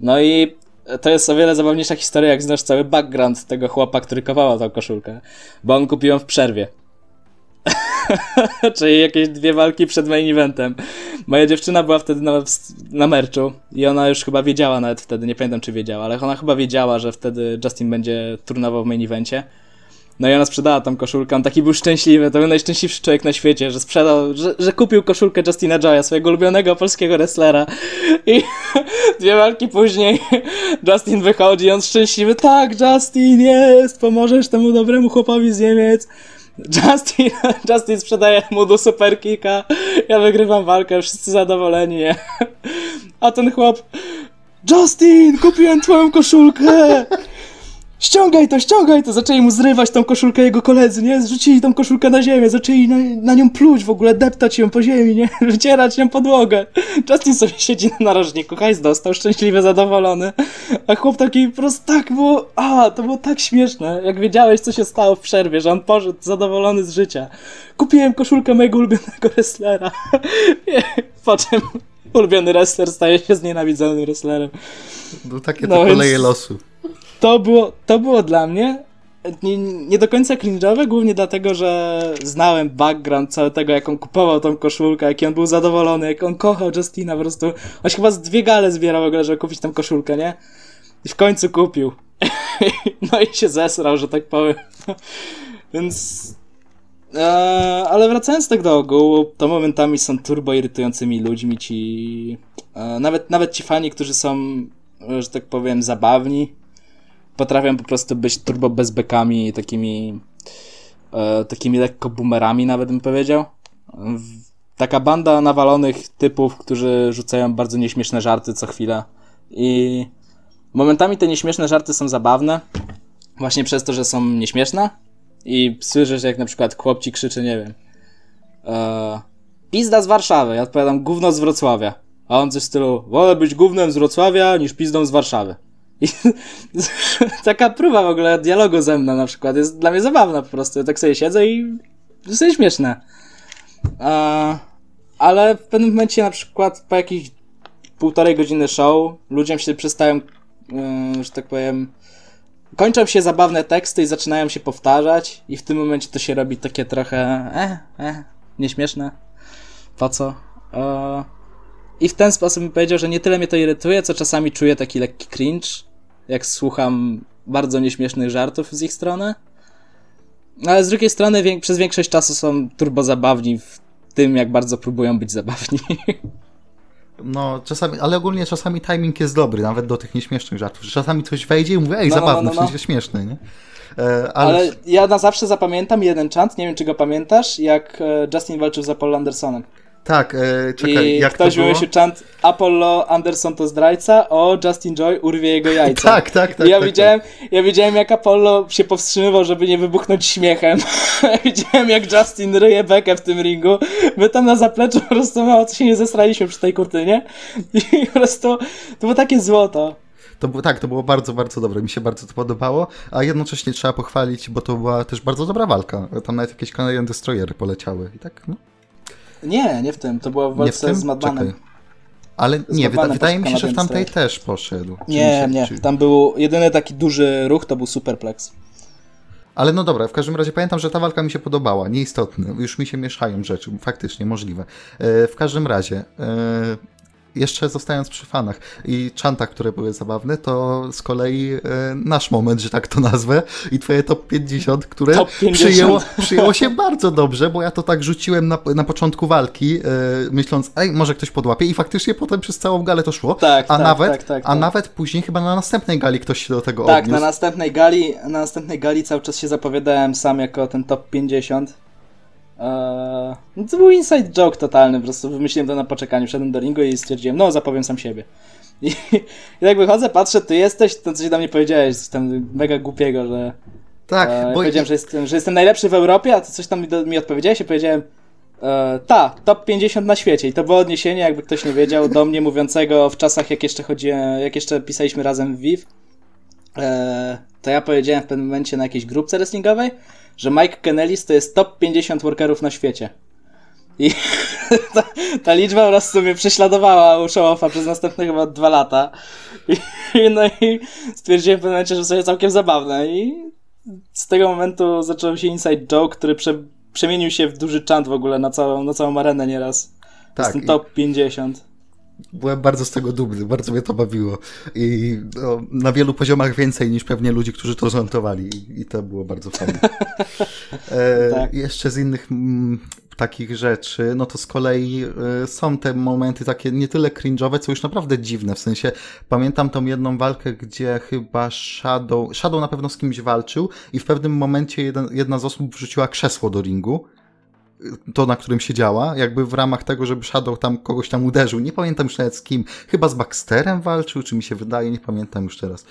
No i to jest o wiele zabawniejsza historia, jak znasz cały background tego chłopa, który kował tą koszulkę. Bo on kupiłem w przerwie. Czyli jakieś dwie walki przed main eventem. Moja dziewczyna była wtedy na, na merczu i ona już chyba wiedziała nawet wtedy, nie pamiętam czy wiedziała, ale ona chyba wiedziała, że wtedy Justin będzie turnował w main evencie. No i ona sprzedała tą koszulkę, on taki był szczęśliwy, to był najszczęśliwszy człowiek na świecie, że sprzedał, że, że kupił koszulkę Justina Joya, swojego ulubionego polskiego wrestlera. I dwie walki później Justin wychodzi, on szczęśliwy, tak Justin jest, pomożesz temu dobremu chłopowi z Niemiec. Justin, Justin sprzedaje mu do superkika, ja wygrywam walkę, wszyscy zadowoleni? A ten chłop, Justin, kupiłem twoją koszulkę! Ściągaj to, ściągaj to! Zaczęli mu zrywać tą koszulkę jego koledzy, nie? Zrzucili tą koszulkę na ziemię, zaczęli na, na nią pluć w ogóle, deptać ją po ziemi, nie? Wycierać ją podłogę. Justin sobie siedzi na narożniku, hajs dostał, szczęśliwy, zadowolony. A chłop taki po prostu tak było, a, to było tak śmieszne, jak wiedziałeś, co się stało w przerwie, że on poszedł zadowolony z życia. Kupiłem koszulkę mojego ulubionego wrestlera. po czym ulubiony wrestler staje się znienawidzonym wrestlerem. No takie no to koleje więc... losu to było, to było dla mnie nie, nie do końca cringe'owe, głównie dlatego, że znałem background całego tego, jak on kupował tą koszulkę, jaki on był zadowolony, jak on kochał Justina, po prostu. On się chyba z dwie gale zbierał w ogóle, żeby kupić tą koszulkę, nie? I w końcu kupił. no i się zesrał, że tak powiem. Więc... Eee, ale wracając tak do ogółu, to momentami są turbo irytującymi ludźmi ci... Eee, nawet, nawet ci fani, którzy są, że tak powiem, zabawni, potrafią po prostu być turbo bezbekami, takimi e, takimi lekko boomerami nawet bym powiedział. Taka banda nawalonych typów, którzy rzucają bardzo nieśmieszne żarty co chwilę i momentami te nieśmieszne żarty są zabawne, właśnie przez to, że są nieśmieszne i słyszysz jak na przykład chłopci krzyczy, nie wiem e, pizda z Warszawy, ja odpowiadam gówno z Wrocławia, a on coś w stylu wolę być gównem z Wrocławia niż pizdą z Warszawy. I taka próba w ogóle dialogu ze mną na przykład jest dla mnie zabawna po prostu. tak sobie siedzę i jest śmieszne. Ale w pewnym momencie na przykład po jakichś półtorej godziny show ludziom się przestają, yy, że tak powiem, kończą się zabawne teksty i zaczynają się powtarzać i w tym momencie to się robi takie trochę eh, eh, nieśmieszne. Po co? I w ten sposób bym powiedział, że nie tyle mnie to irytuje, co czasami czuję taki lekki cringe, jak słucham bardzo nieśmiesznych żartów z ich strony. Ale z drugiej strony wiek przez większość czasu są turbo zabawni w tym, jak bardzo próbują być zabawni. No, czasami, ale ogólnie czasami timing jest dobry, nawet do tych nieśmiesznych żartów. Czasami coś wejdzie i mówię, ej, no, zabawny, no, no, no. śmieszny, nie? E, ale... ale... ja na zawsze zapamiętam jeden chant, nie wiem czy go pamiętasz, jak e, Justin walczył z Apollo Andersonem. Tak, e, czekaj, I jak ktoś to było? wymyślił chant Apollo Anderson to zdrajca, o Justin Joy urwie jego jajca. tak, tak, tak. I ja, tak, widziałem, tak. ja widziałem jak Apollo się powstrzymywał, żeby nie wybuchnąć śmiechem. widziałem jak Justin ryje bekę w tym ringu. My tam na zapleczu po prostu mało co się nie zesraliśmy przy tej kurtynie. I po prostu to było takie złoto. To było, tak, to było bardzo, bardzo dobre. Mi się bardzo to podobało, a jednocześnie trzeba pochwalić, bo to była też bardzo dobra walka. Tam nawet jakieś Canadian Destroyery poleciały i tak, no. Nie, nie w tym, to była w Nie w walce z Madmanem. Ale nie, wyda, wydaje mi się, że w tamtej też poszedł. Nie, nie, czy- tam był jedyny taki duży ruch, to był Superplex. Ale no dobra, w każdym razie pamiętam, że ta walka mi się podobała. Nieistotne, już mi się mieszają rzeczy, faktycznie, możliwe. E, w każdym razie, e, jeszcze zostając przy fanach i czantach, które były zabawne, to z kolei e, nasz moment, że tak to nazwę, i twoje top 50, które Top 50. Przyjęło, przyjęło się bardzo dobrze, bo ja to tak rzuciłem na, na początku walki, e, myśląc, ej, może ktoś podłapie i faktycznie potem przez całą galę to szło. Tak, a tak, nawet, tak, tak, a tak. nawet później chyba na następnej gali ktoś się do tego Tak, odniósł. na następnej gali, na następnej gali cały czas się zapowiadałem sam jako ten top 50. Eee, no to był inside joke totalny, po prostu wymyśliłem to na poczekaniu, wszedłem do ringu i stwierdziłem, no zapowiem sam siebie. I, i tak wychodzę, patrzę, ty jesteś, to coś do mnie powiedziałeś, coś tam mega głupiego, że Tak, e, ja bo powiedziałem, że jestem, że jestem najlepszy w Europie, a ty coś tam mi, do, mi odpowiedziałeś i powiedziałem, e, ta, top 50 na świecie. I to było odniesienie, jakby ktoś nie wiedział, do mnie mówiącego w czasach, jak jeszcze chodziłem, jak jeszcze pisaliśmy razem w WIV, e, to ja powiedziałem w pewnym momencie na jakiejś grupce wrestlingowej, że Mike Kennelis to jest top 50 workerów na świecie. I ta, ta liczba po prostu mnie prześladowała u Showofa przez następne chyba dwa lata. I, no i stwierdziłem w pewnym momencie, że to jest całkiem zabawne. I z tego momentu zaczął się inside joke, który prze, przemienił się w duży chant w ogóle na całą, na całą arenę nieraz. Tak, Jestem i- top 50. byłem bardzo z tego dumny, bardzo mnie to bawiło. I no, na wielu poziomach więcej niż pewnie ludzi, którzy to żartowali. I, to było bardzo fajne. E, Tak. Jeszcze z innych mm, takich rzeczy, no to z kolei e, są te momenty takie nie tyle cringe'owe, co już naprawdę dziwne. W sensie pamiętam tą jedną walkę, gdzie chyba Shadow, Shadow na pewno z kimś walczył i w pewnym momencie jeden, jedna z osób wrzuciła krzesło do ringu to, na którym siedziała, jakby w ramach tego, żeby Shadow tam kogoś tam uderzył. Nie pamiętam już nawet z kim. Chyba z Baxterem walczył, czy mi się wydaje, nie pamiętam już teraz. E,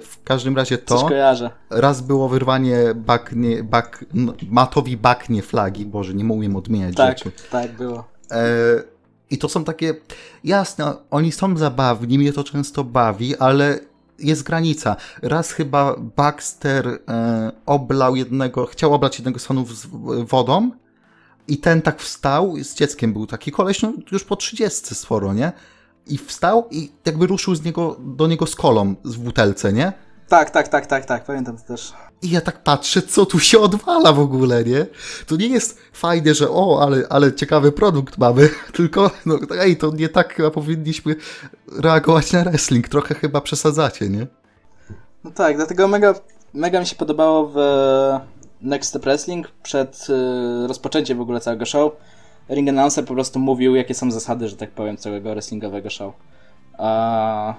w każdym razie to. kojarzę. Raz było wyrwanie baknie, bak, matowi baknie flagi. Boże, nie umiem odmieniać Tak, rzeczy. tak było. E, I to są takie, jasne, oni są zabawni, mnie to często bawi, ale jest granica. Raz chyba Baxter e, oblał jednego, chciał oblać jednego z fanów z wodą i ten tak wstał, z dzieckiem był taki koleś, no już po 30 sporo, nie? I wstał i jakby ruszył z niego, do niego z kolą z w butelce, nie? Tak, tak, tak, tak, tak, pamiętam to też. I ja tak patrzę, co tu się odwala w ogóle, nie? To nie jest fajne, że o, ale, ale ciekawy produkt mamy, tylko no ej, to nie tak chyba powinniśmy reagować na wrestling. Trochę chyba przesadzacie, nie? No tak, dlatego mega, mega mi się podobało w Next Step Wrestling przed y, rozpoczęciem w ogóle całego show. Ring announcer po prostu mówił, jakie są zasady, że tak powiem, całego wrestlingowego show. A...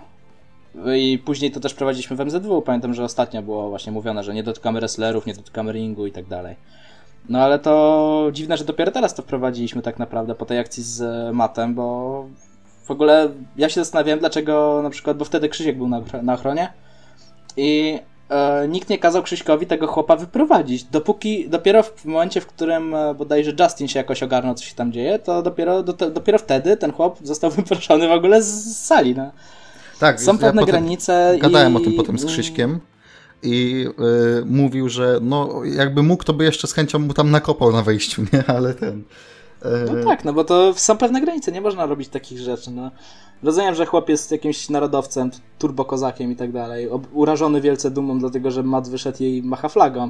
I później to też prowadziliśmy w MZW. Pamiętam, że ostatnio było właśnie mówione, że nie dotykamy wrestlerów, nie dotykamy ringu i tak dalej. No ale to dziwne, że dopiero teraz to wprowadziliśmy tak naprawdę po tej akcji z e, Matem, bo w ogóle ja się zastanawiałem, dlaczego na przykład, bo wtedy Krzysiek był na, na ochronie i e, nikt nie kazał Krzyśkowi tego chłopa wyprowadzić. Dopóki, dopiero w momencie, w którym e, bodajże Justin się jakoś ogarnął, co się tam dzieje, to dopiero, do, dopiero wtedy ten chłop został wyproszony w ogóle z, sali. No. Tak, Są ja pewne potem granice Gadałem i... o tym potem z Krzyśkiem i y, mówił, że no jakby mógł, to by jeszcze z chęcią mu tam nakopał na wejściu, nie? Ale ten... No tak, no bo to są pewne granice, nie można robić takich rzeczy. No. Rozumiem, że chłop jest jakimś narodowcem, turbokozakiem i tak dalej, urażony wielce dumą, dlatego że Matt wyszedł i macha flagą.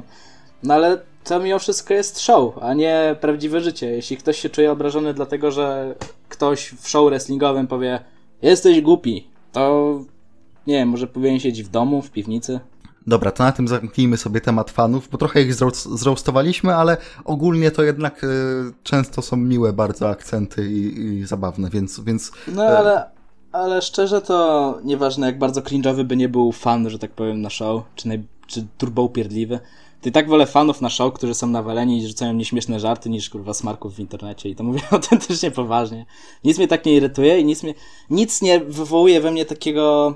No ale to mimo wszystko jest show, a nie prawdziwe życie. Jeśli ktoś się czuje obrażony dlatego, że ktoś w show wrestlingowym powie jesteś głupi, to nie wiem, może powinien siedzieć w domu, w piwnicy. Dobra, to na tym zamknijmy sobie temat fanów, bo trochę ich zroast- zroastowaliśmy, ale ogólnie to jednak y, często są miłe bardzo akcenty i, i zabawne, więc, więc No ale, ale szczerze to nieważne jak bardzo cringe'owy by nie był fan, że tak powiem, na show, czy, naj, czy turbo upierdliwy, i tak wolę fanów na show, którzy są nawaleni i rzucają nieśmieszne żarty niż kurwa smarków w internecie i to mówię autentycznie poważnie. Nic mnie tak nie irytuje i nic mnie, nic nie wywołuje we mnie takiego,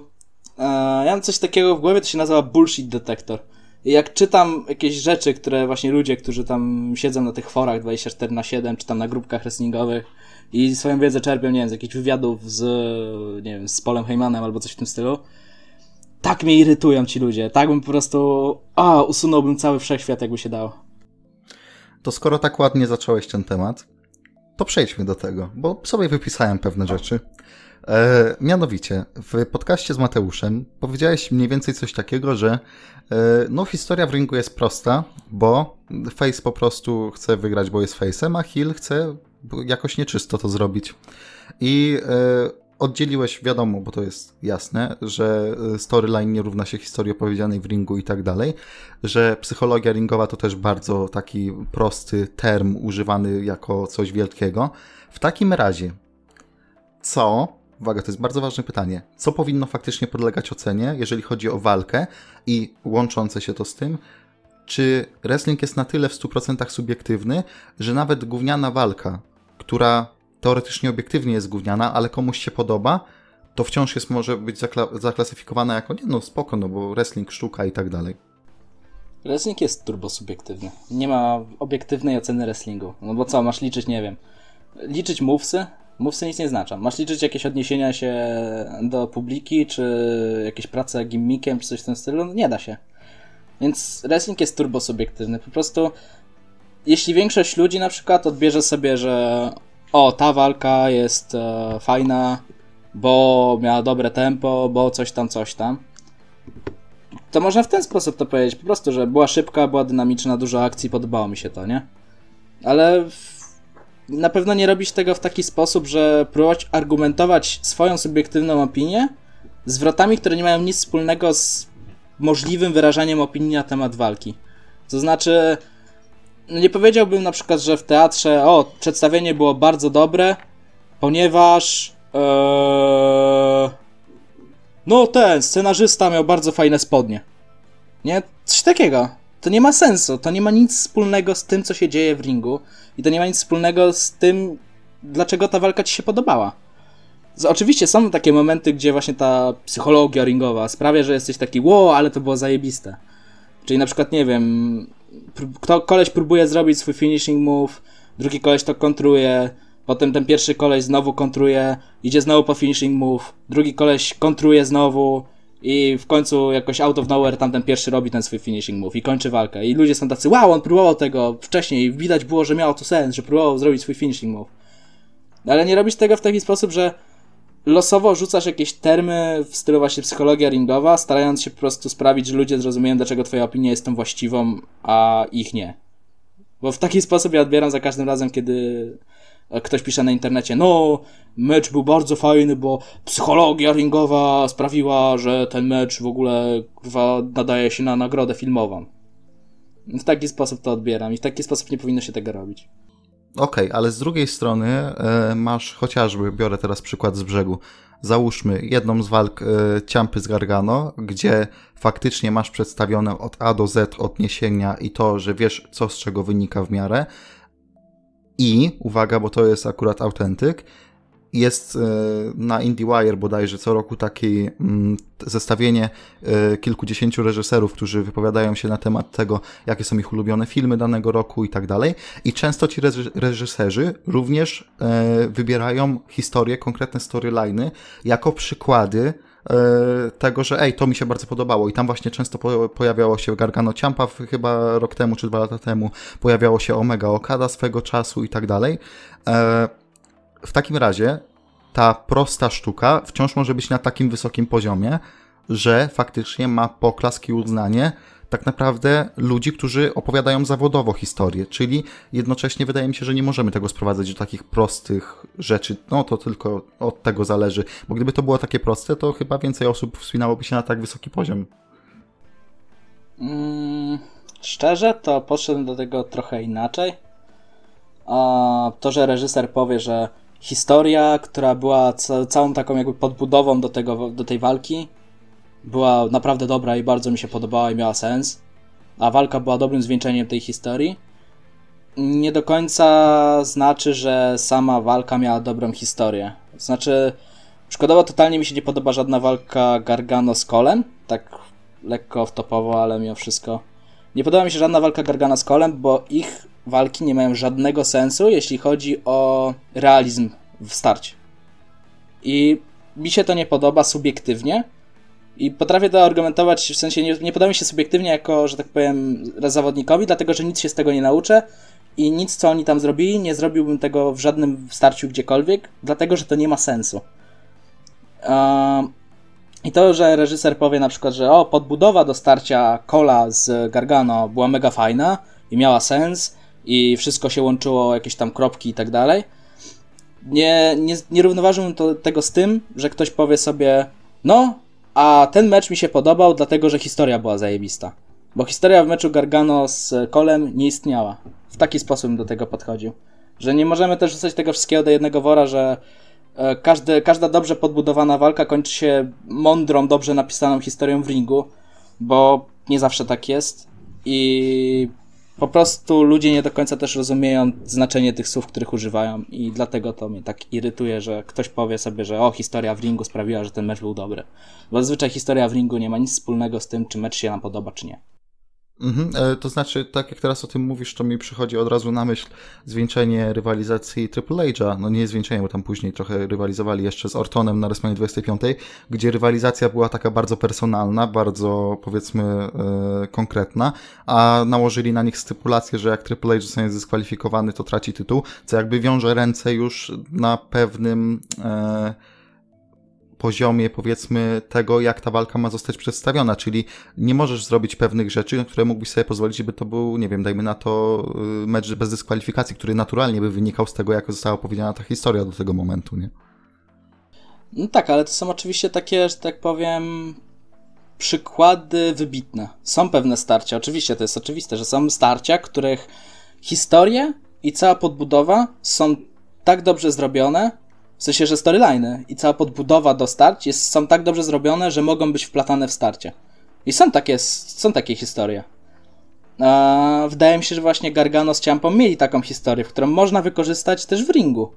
e, ja mam coś takiego w głowie, to się nazywa bullshit detector. I jak czytam jakieś rzeczy, które właśnie ludzie, którzy tam siedzą na tych forach 24 na 7 czy tam na grupkach wrestlingowych i swoją wiedzę czerpią, nie wiem, z jakichś wywiadów z, nie wiem, z Polem Heymanem albo coś w tym stylu, tak mnie irytują ci ludzie. Tak bym po prostu, a, usunąłbym cały wszechświat, jakby się dało. to skoro tak ładnie zacząłeś ten temat, to przejdźmy do tego, bo sobie wypisałem pewne rzeczy. E, mianowicie, w podcaście z Mateuszem powiedziałeś mniej więcej coś takiego, że e, no historia w ringu jest prosta, bo Face po prostu chce wygrać, bo jest Face'em, a Hill chce jakoś nieczysto to zrobić. I e, oddzieliłeś, wiadomo, bo to jest jasne, że storyline nie równa się historii opowiedzianej w ringu i tak dalej, że psychologia ringowa to też bardzo taki prosty term używany jako coś wielkiego. W takim razie, co, uwaga, to jest bardzo ważne pytanie, co powinno faktycznie podlegać ocenie, jeżeli chodzi o walkę i łączące się to z tym, czy wrestling jest na tyle w 100% subiektywny, że nawet gówniana walka, która teoretycznie obiektywnie jest gówniana, ale komuś się podoba, to wciąż jest może być zakla- zaklasyfikowana jako nie no spoko, no bo wrestling sztuka i tak dalej. Wrestling jest turbo subiektywny. Nie ma obiektywnej oceny wrestlingu. No bo co, masz liczyć, nie wiem, liczyć movesy? Movesy nic nie znaczą. Masz liczyć jakieś odniesienia się do publiki, czy jakieś prace gimmickiem, czy coś w tym stylu? No nie da się. Więc wrestling jest turbo subiektywny. Po prostu jeśli większość ludzi na przykład odbierze sobie, że o, ta walka jest e, fajna, bo miała dobre tempo, bo coś tam, coś tam. To można w ten sposób to powiedzieć, po prostu, że była szybka, była dynamiczna, dużo akcji, podobało mi się to, nie? Ale w... na pewno nie robić tego w taki sposób, że próbować argumentować swoją subiektywną opinię zwrotami, które nie mają nic wspólnego z możliwym wyrażaniem opinii na temat walki. To znaczy, nie powiedziałbym na przykład, że w teatrze, o, przedstawienie było bardzo dobre, ponieważ. Ee, no, ten scenarzysta miał bardzo fajne spodnie. Nie? Coś takiego. To nie ma sensu. To nie ma nic wspólnego z tym, co się dzieje w ringu. I to nie ma nic wspólnego z tym, dlaczego ta walka ci się podobała. Oczywiście są takie momenty, gdzie właśnie ta psychologia ringowa sprawia, że jesteś taki, wow, ale to było zajebiste. Czyli na przykład, nie wiem, kto, koleś próbuje zrobić swój finishing move, drugi koleś to kontruje, potem ten pierwszy koleś znowu kontruje, idzie znowu po finishing move, drugi koleś kontruje znowu i w końcu jakoś out of nowhere tamten pierwszy robi ten swój finishing move i kończy walkę. I ludzie są tacy, wow, on próbował tego wcześniej, widać było, że miało to sens, że próbował zrobić swój finishing move. Ale nie robisz tego w taki sposób, że losowo rzucasz jakieś termy w stylu właśnie psychologia ringowa, starając się po prostu sprawić, że ludzie zrozumieją, dlaczego twoja opinia jest tą właściwą, a ich nie. Bo w taki sposób ja odbieram za każdym razem, kiedy ktoś pisze na internecie, no, mecz był bardzo fajny, bo psychologia ringowa sprawiła, że ten mecz w ogóle kurwa, nadaje się na nagrodę filmową. W taki sposób to odbieram i w taki sposób nie powinno się tego robić. Okej, okay, ale z drugiej strony e, masz chociażby, biorę teraz przykład z brzegu, załóżmy jedną z walk e, Ciampy z Gargano, gdzie faktycznie masz przedstawione od A do Z odniesienia i to, że wiesz co z czego wynika w miarę. I, uwaga, bo to jest akurat autentyk, jest e, na IndieWire bodajże co roku takie mm, zestawienie e, kilkudziesięciu reżyserów, którzy wypowiadają się na temat tego, jakie są ich ulubione filmy danego roku i tak dalej. I często ci reżyserzy również e, wybierają historie, konkretne storyliny jako przykłady tego, że ej, to mi się bardzo podobało. I tam właśnie często pojawiało się Gargano Ciampa chyba rok temu czy dwa lata temu, pojawiało się Omega Okada swego czasu i tak dalej w takim razie ta prosta sztuka wciąż może być na takim wysokim poziomie, że faktycznie ma poklask i uznanie tak naprawdę ludzi, którzy opowiadają zawodowo historię, czyli jednocześnie wydaje mi się, że nie możemy tego sprowadzać do takich prostych rzeczy, no to tylko od tego zależy, bo gdyby to było takie proste, to chyba więcej osób wspinałoby się na tak wysoki poziom. Mm, szczerze, to podszedłem do tego trochę inaczej. A to, że reżyser powie, że historia, która była ca całą taką jakby podbudową do, tego, do tej walki, była naprawdę dobra i bardzo mi się podobała i miała sens, a walka była dobrym zwieńczeniem tej historii, nie do końca znaczy, że sama walka miała dobrą historię. Znaczy, szkodowo totalnie mi się nie podoba żadna walka Gargano z Kolem, tak lekko wtopowo, ale mimo wszystko. Nie podoba mi się żadna walka Gargano z Kolem, bo ich walki nie mają żadnego sensu, jeśli chodzi o realizm w starcie. I mi się to nie podoba subiektywnie. I potrafię to argumentować, w sensie nie, nie podoba mi się subiektywnie jako, że tak powiem, zawodnikowi, dlatego że nic się z tego nie nauczę i nic, co oni tam zrobili, nie zrobiłbym tego w żadnym starciu gdziekolwiek, dlatego że to nie ma sensu. Um, I to, że reżyser powie na przykład, że o, podbudowa do starcia Cola z Gargano była mega fajna i miała sens i wszystko się łączyło, jakieś tam kropki i tak dalej. Nie, nie, nie równoważyłbym to, tego z tym, że ktoś powie sobie, no, a ten mecz mi się podobał, dlatego że historia była zajebista. Bo historia w meczu Gargano z Kolem nie istniała. W taki sposób do tego podchodził. Że nie możemy też wrzucać tego wszystkiego do jednego wora, że e, każdy, każda dobrze podbudowana walka kończy się mądrą, dobrze napisaną historią w ringu, bo nie zawsze tak jest. I po prostu ludzie nie do końca też rozumieją znaczenie tych słów, których używają i dlatego to mnie tak irytuje, że ktoś powie sobie, że o, historia w ringu sprawiła, że ten mecz był dobry. Bo zazwyczaj historia w ringu nie ma nic wspólnego z tym, czy mecz się nam podoba, czy nie. Mhm, e, to znaczy, tak jak teraz o tym mówisz, to mi przychodzi od razu na myśl zwieńczenie rywalizacji Triple H'a. No nie zwieńczenie, bo tam później trochę rywalizowali jeszcze z Ortonem na WrestleMania 25, gdzie rywalizacja była taka bardzo personalna, bardzo powiedzmy e, konkretna, a nałożyli na nich stypulację, że jak Triple H zostanie zdyskwalifikowany, to traci tytuł, co jakby wiąże ręce już na pewnym... E, poziomie, powiedzmy, tego, jak ta walka ma zostać przedstawiona, czyli nie możesz zrobić pewnych rzeczy, które mógłbyś sobie pozwolić, żeby to był, nie wiem, dajmy na to y, mecz bez dyskwalifikacji, który naturalnie by wynikał z tego, jak została opowiedziana ta historia do tego momentu, nie? No tak, ale to są oczywiście takie, że tak powiem, przykłady wybitne. Są pewne starcia, oczywiście to jest oczywiste, że są starcia, których historie i cała podbudowa są tak dobrze zrobione, w sensie, że storyliny i cała podbudowa do starć jest, są tak dobrze zrobione, że mogą być wplatane w starcie. I są takie, są takie historie. Eee, wydaje mi się, że właśnie Gargano z Ciampą mieli taką historię, którą można wykorzystać też w ringu.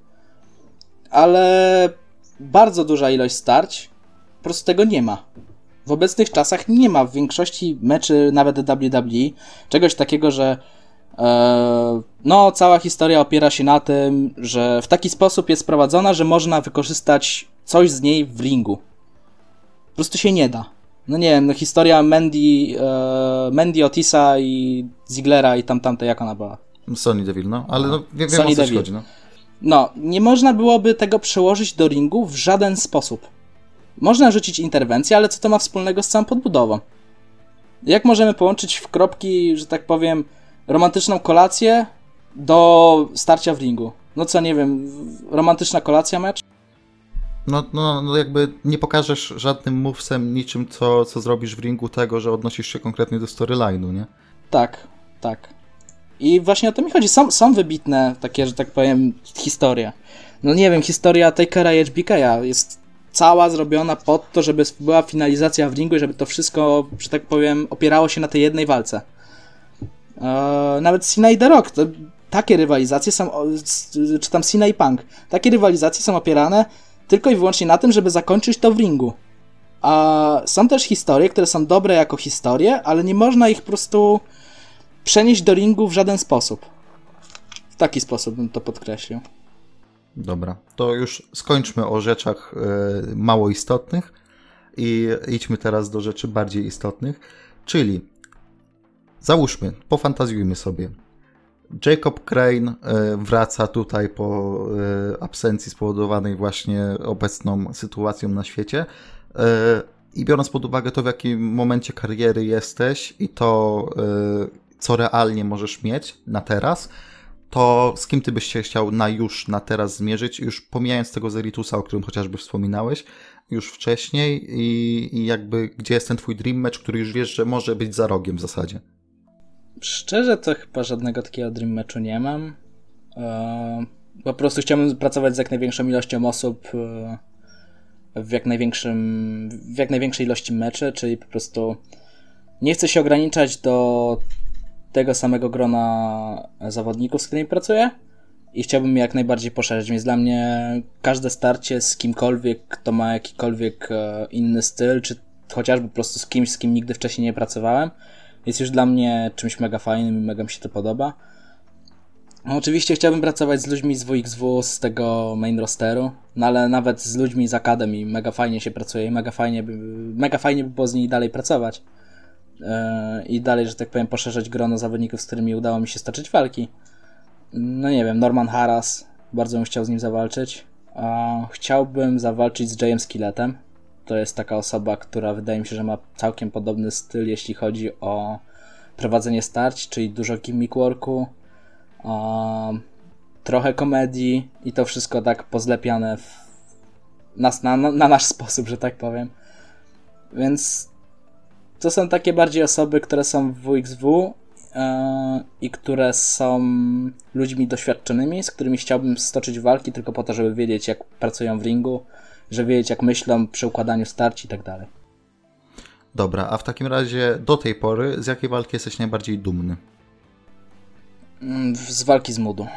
Ale bardzo duża ilość starć po prostu tego nie ma. W obecnych czasach nie ma w większości meczy, nawet WWE, czegoś takiego, że no, cała historia opiera się na tym, że w taki sposób jest prowadzona, że można wykorzystać coś z niej w ringu. Po prostu się nie da. No nie wiem, no historia Mandy, e, Mandy Otisa i Ziglera i tam tamte, jak ona była? Sony Devil, no, ale no, wiem, Sony o co chodzi, no. No, nie można byłoby tego przełożyć do ringu w żaden sposób. Można rzucić interwencję, ale co to ma wspólnego z całą podbudową? Jak możemy połączyć w kropki, że tak powiem, romantyczną kolację do starcia w ringu. No co, nie wiem, romantyczna kolacja mecz? No, no, no jakby nie pokażesz żadnym movesem, niczym, co, co zrobisz w ringu tego, że odnosisz się konkretnie do storyline'u, nie? Tak, tak. I właśnie o to mi chodzi. Są, są wybitne takie, że tak powiem, historie. No nie wiem, historia Takera i HBK'a jest cała zrobiona pod to, żeby była finalizacja w ringu i żeby to wszystko, że tak powiem, opierało się na tej jednej walce. E, nawet Cena i The Rock, to, takie rywalizacje są, czy tam Cena i Punk, takie rywalizacje są opierane tylko i wyłącznie na tym, żeby zakończyć to w ringu. A są też historie, które są dobre jako historie, ale nie można ich po prostu przenieść do ringu w żaden sposób. W taki sposób bym to podkreślił. Dobra, to już skończmy o rzeczach y, mało istotnych i idźmy teraz do rzeczy bardziej istotnych, czyli Załóżmy, pofantazjujmy sobie. Jacob Crane e, wraca tutaj po e, absencji spowodowanej właśnie obecną sytuacją na świecie. E, I biorąc pod uwagę to, w jakim momencie kariery jesteś i to, co realnie możesz mieć na teraz, to z kim ty byś się chciał na już, na teraz zmierzyć, już pomijając tego Zeritusa, o którym chociażby wspominałeś, już wcześniej i, i jakby gdzie jest ten twój dream match, który już wiesz, że może być za rogiem w zasadzie. Szczerze to chyba żadnego takiego dream matchu nie mam. E, po prostu chciałbym pracować z jak największą ilością osób e, w jak, największym, w jak największej ilości meczy, czyli po prostu nie chcę się ograniczać do tego samego grona zawodników, z którymi pracuję i chciałbym je jak najbardziej poszerzyć, więc dla mnie każde starcie z kimkolwiek, kto ma jakikolwiek e, inny styl, czy chociażby po prostu z kimś, z kim nigdy wcześniej nie pracowałem, jest już dla mnie czymś mega fajnym i mega mi się to podoba. No, oczywiście chciałbym pracować z ludźmi z WXW, z tego main rosteru, no ale nawet z ludźmi z Akademii mega fajnie się pracuje i mega fajnie by, mega fajnie by było z nimi dalej pracować. Yy, I dalej, że tak powiem, poszerzać grono zawodników, z którymi udało mi się stoczyć walki. no nie wiem, Norman Harras, bardzo bym chciał z nim zawalczyć. Chciałbym zawalczyć z Jayem Skilletem. To jest taka osoba, która wydaje mi się, że ma całkiem podobny styl, jeśli chodzi o prowadzenie starć, czyli dużo gimmick worku, trochę komedii i to wszystko tak pozlepiane w, na, na, na nasz sposób, że tak powiem. Więc to są takie bardziej osoby, które są w WXW yy, i które są ludźmi doświadczonymi, z którymi chciałbym stoczyć walki tylko po to, żeby wiedzieć, jak pracują w ringu, żeby wiedzieć, jak myślą przy układaniu starci i tak dalej. Dobra, a w takim razie do tej pory z jakiej walki jesteś najbardziej dumny? Mm, z walki z Mudu.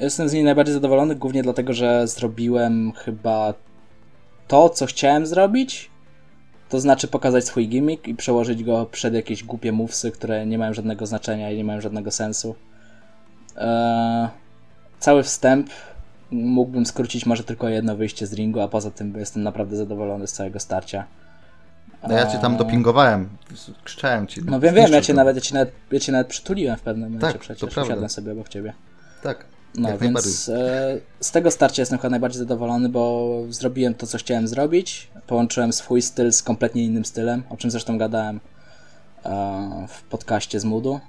Jestem z niej najbardziej zadowolony, głównie dlatego, że zrobiłem chyba to, co chciałem zrobić. To znaczy pokazać swój gimmick i przełożyć go przed jakieś głupie mówsy, które nie mają żadnego znaczenia i nie mają żadnego sensu. Eee, cały wstęp mógłbym skrócić może tylko jedno wyjście z ringu, a poza tym jestem naprawdę zadowolony z całego starcia. No ja cię tam dopingowałem, krzyczałem ci. No wiem, wiem, ja cię, nawet, ja, cię nawet, ja cię nawet przytuliłem w pewnym momencie tak, przecież, usiadłem sobie obok ciebie. Tak, no więc e, z tego starcia jestem chyba najbardziej zadowolony, bo zrobiłem to, co chciałem zrobić. Połączyłem swój styl z kompletnie innym stylem, o czym zresztą gadałem e, w podcaście z Moodu.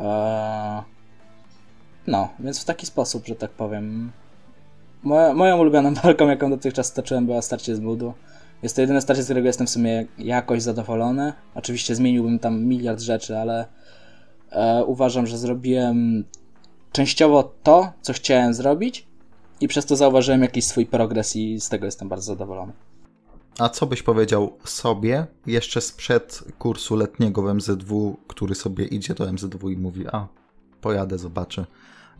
E, no, więc w taki sposób, że tak powiem. Moja, moją ulubioną walką, jaką dotychczas stoczyłem, była starcie z Moodu. Jest to jedyne starcie, z którego jestem w sumie jakoś zadowolony. Oczywiście zmieniłbym tam miliard rzeczy, ale e, uważam, że zrobiłem częściowo to, co chciałem zrobić i przez to zauważyłem jakiś swój progres i z tego jestem bardzo zadowolony. A co byś powiedział sobie jeszcze sprzed kursu letniego w MZW, który sobie idzie do MZW i mówi, a pojadę, zobaczę.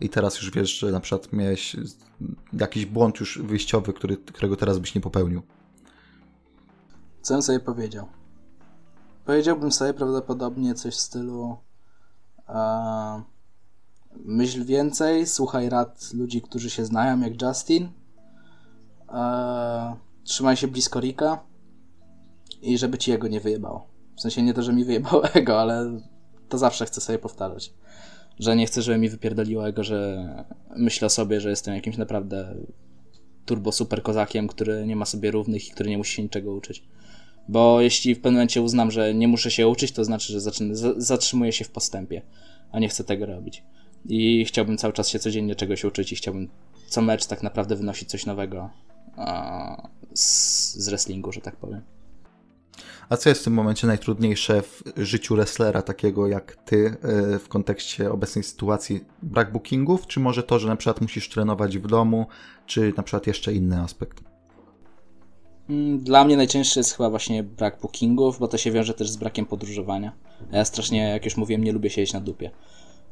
I teraz już wiesz, że na przykład miałeś jakiś błąd już wyjściowy, który, którego teraz byś nie popełnił. Co bym sobie powiedział? Powiedziałbym sobie prawdopodobnie coś w stylu uh, myśl więcej, słuchaj rad ludzi, którzy się znają, jak Justin. Uh, trzymaj się blisko Rika i żeby ci jego nie wyjebało. W sensie nie to, że mi wyjebało ego, ale to zawsze chcę sobie powtarzać. Że nie chcę, żeby mi wypierdoliło ego, że myślę sobie, że jestem jakimś naprawdę turbo super kozakiem, który nie ma sobie równych i który nie musi się niczego uczyć. Bo jeśli w pewnym momencie uznam, że nie muszę się uczyć, to znaczy, że zatrzymuję się w postępie, a nie chcę tego robić. I chciałbym cały czas się codziennie czegoś uczyć i chciałbym co mecz tak naprawdę wynosić coś nowego z, z wrestlingu, że tak powiem. A co jest w tym momencie najtrudniejsze w życiu wrestlera takiego jak ty e, w kontekście obecnej sytuacji? Brak bookingów, czy może to, że na przykład musisz trenować w domu, czy na przykład jeszcze inny aspekt? Mm, dla mnie najcięższy jest chyba właśnie brak bookingów, bo to się wiąże też z brakiem podróżowania. Ja strasznie, jak już mówiłem, nie lubię siedzieć na dupie.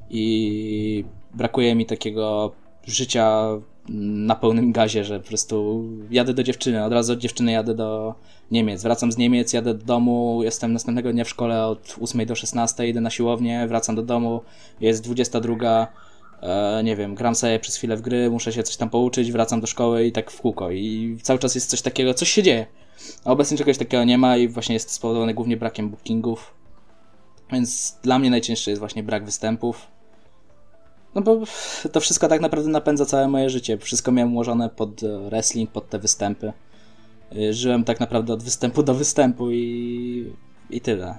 I brakuje mi takiego życia na pełnym gazie, że po prostu jadę do dziewczyny, od razu od dziewczyny jadę do Niemiec. Wracam z Niemiec, jadę do domu, jestem następnego dnia w szkole od 8 do 16, idę na siłownię, wracam do domu, jest 22, e, nie wiem, gram sobie przez chwilę w gry, muszę się coś tam pouczyć, wracam do szkoły i tak w kółko. I cały czas jest coś takiego, coś się dzieje. A obecnie czegoś takiego nie ma i właśnie jest spowodowane głównie brakiem bookingów. Więc dla mnie najcięższy jest właśnie brak występów. No bo to wszystko tak naprawdę napędza całe moje życie. Wszystko miałem ułożone pod wrestling, pod te występy. Y, żyłem tak naprawdę od występu do występu i, i tyle.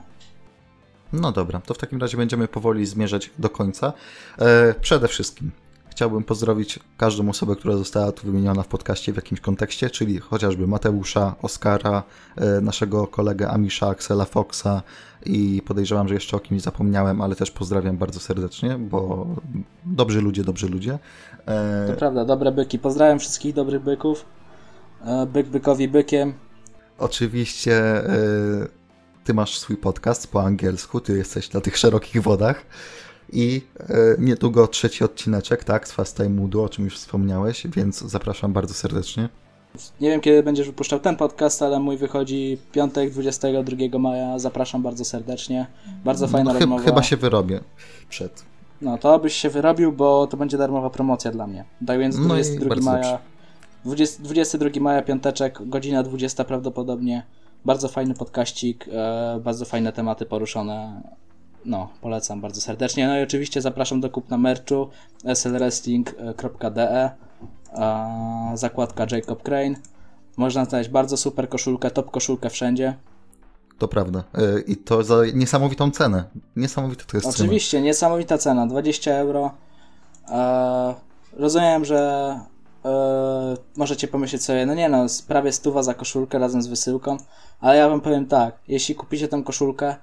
No dobra, to w takim razie będziemy powoli zmierzać do końca. E, przede wszystkim chciałbym pozdrowić każdą osobę, która została tu wymieniona w podcaście w jakimś kontekście, czyli chociażby Mateusza, Oskara, e, naszego kolegę Amisza, Axela Foxa i podejrzewam, że jeszcze o kimś zapomniałem, ale też pozdrawiam bardzo serdecznie, bo dobrzy ludzie, dobrzy ludzie. E... To prawda, dobre byki. Pozdrawiam wszystkich dobrych byków. E, byk bykowi bykiem. Oczywiście e, ty masz swój podcast po angielsku, ty jesteś na tych szerokich wodach. I e, niedługo trzeci odcineczek, tak, z Fast Time Moodu, o czym już wspomniałeś, więc zapraszam bardzo serdecznie. Nie wiem, kiedy będziesz wypuszczał ten podcast, ale mój wychodzi piątek, 22 maja. Zapraszam bardzo serdecznie. Bardzo no, fajna no, rozmowa. Chyba się wyrobię przed. No, to byś się wyrobił, bo to będzie darmowa promocja dla mnie. Tak więc 22 no maja, 20, 22 maja, piąteczek, godzina 20 prawdopodobnie. Bardzo fajny podkaścik, e, bardzo fajne tematy poruszone. no, polecam bardzo serdecznie. No i oczywiście zapraszam do kupna merchu slwrestling.de zakładka Jacob Crane. Można znaleźć bardzo super koszulkę, top koszulkę wszędzie. To prawda. E, I to za niesamowitą cenę. Niesamowite to jest Oczywiście, cena. niesamowita cena, 20 euro. E, rozumiem, że e, możecie pomyśleć sobie, no nie no, prawie stuwa za koszulkę razem z wysyłką, ale ja wam powiem tak, jeśli kupicie tę koszulkę,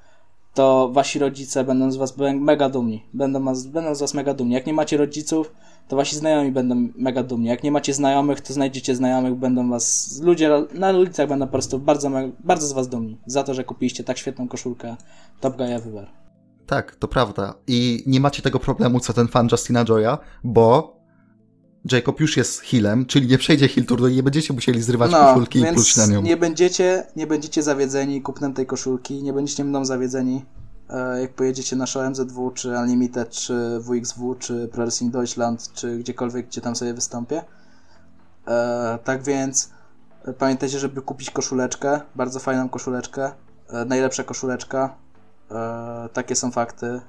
to wasi rodzice będą z was mega dumni. Będą, będą z was mega dumni. Jak nie macie rodziców, to wasi znajomi będą mega dumni. Jak nie macie znajomych, to znajdziecie znajomych, będą was, ludzie na ulicach będą po prostu bardzo, bardzo z was dumni za to, że kupiliście tak świetną koszulkę Top Guy Everywhere. Tak, to prawda. I nie macie tego problemu, co ten fan Justina Joya, bo Jacob już jest healem, czyli nie przejdzie heal turnu i nie będziecie musieli zrywać no, koszulki i pluć na nią. Nie będziecie, nie będziecie zawiedzeni kupnem tej koszulki, nie będziecie mną zawiedzeni, e, jak pojedziecie na show MZW, czy Unlimited, czy WXW, czy Pro Wrestling Deutschland, czy gdziekolwiek, gdzie tam sobie wystąpię. E, tak więc e, pamiętajcie, żeby kupić koszuleczkę, bardzo fajną koszuleczkę, najlepsza koszuleczka, takie są fakty.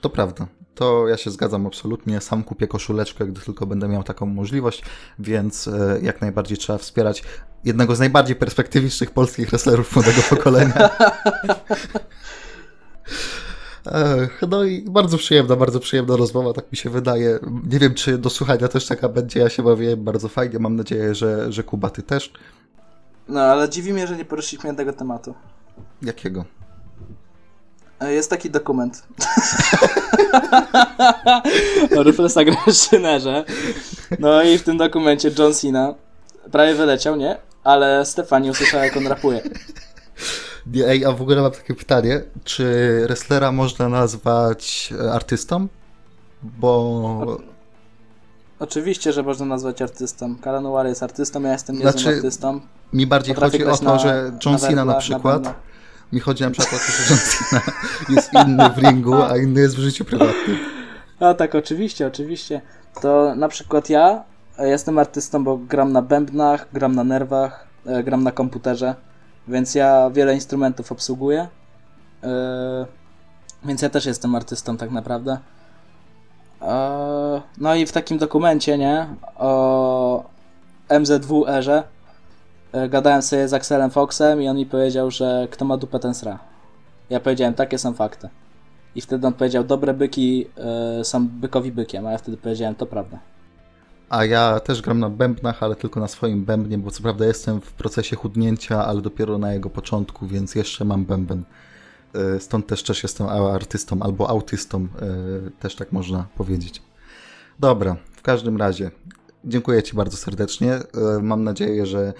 To prawda. To ja się zgadzam absolutnie. Sam kupię koszuleczkę, gdy tylko będę miał taką możliwość, więc e, jak najbardziej trzeba wspierać jednego z najbardziej perspektywicznych polskich wrestlerów młodego pokolenia. No i bardzo przyjemna, bardzo przyjemna rozmowa, tak mi się wydaje. Nie wiem, czy do słuchania też taka będzie, ja się bawiłem bardzo fajnie, mam nadzieję, że, że Kuba, ty też. No, ale dziwi mnie, że nie poruszyliśmy tego tematu. Jakiego? E, jest taki dokument. o Ruflesa Graszynerze. No i w tym dokumencie John Cena prawie wyleciał, nie? Ale Stefani usłyszała, jak on rapuje. Ej, a w ogóle mam takie pytanie. Czy wrestlera można nazwać e, artystą? Bo... O, oczywiście, że można nazwać artystą. Karan jest artystą, ja jestem niezłym znaczy, artystą. Mi bardziej Potrafię chodzi o to, na, że John Cena na, na przykład... Na mi chodzi na przykład o to, że jest inny w ringu, a inny jest w życiu prywatnym. A tak, oczywiście, oczywiście. To na przykład ja jestem artystą, bo gram na bębnach, gram na nerwach, e, gram na komputerze, więc ja wiele instrumentów obsługuję. E, więc ja też jestem artystą tak naprawdę. E, no i w takim dokumencie, nie, o MZW erze E, gadałem sobie z Axelem Foxem i on mi powiedział, że kto ma dupę ten sra. Ja powiedziałem, takie są fakty. I wtedy on powiedział, dobre byki y, są bykowi bykiem, a ja wtedy powiedziałem, to prawda. A ja też gram na bębnach, ale tylko na swoim bębnie, bo co prawda jestem w procesie chudnięcia, ale dopiero na jego początku, więc jeszcze mam bęben. Y, stąd też też jestem artystą albo autystą, też tak można powiedzieć. Dobra, w każdym razie Dziękuję Ci bardzo serdecznie. E, mam nadzieję, że e,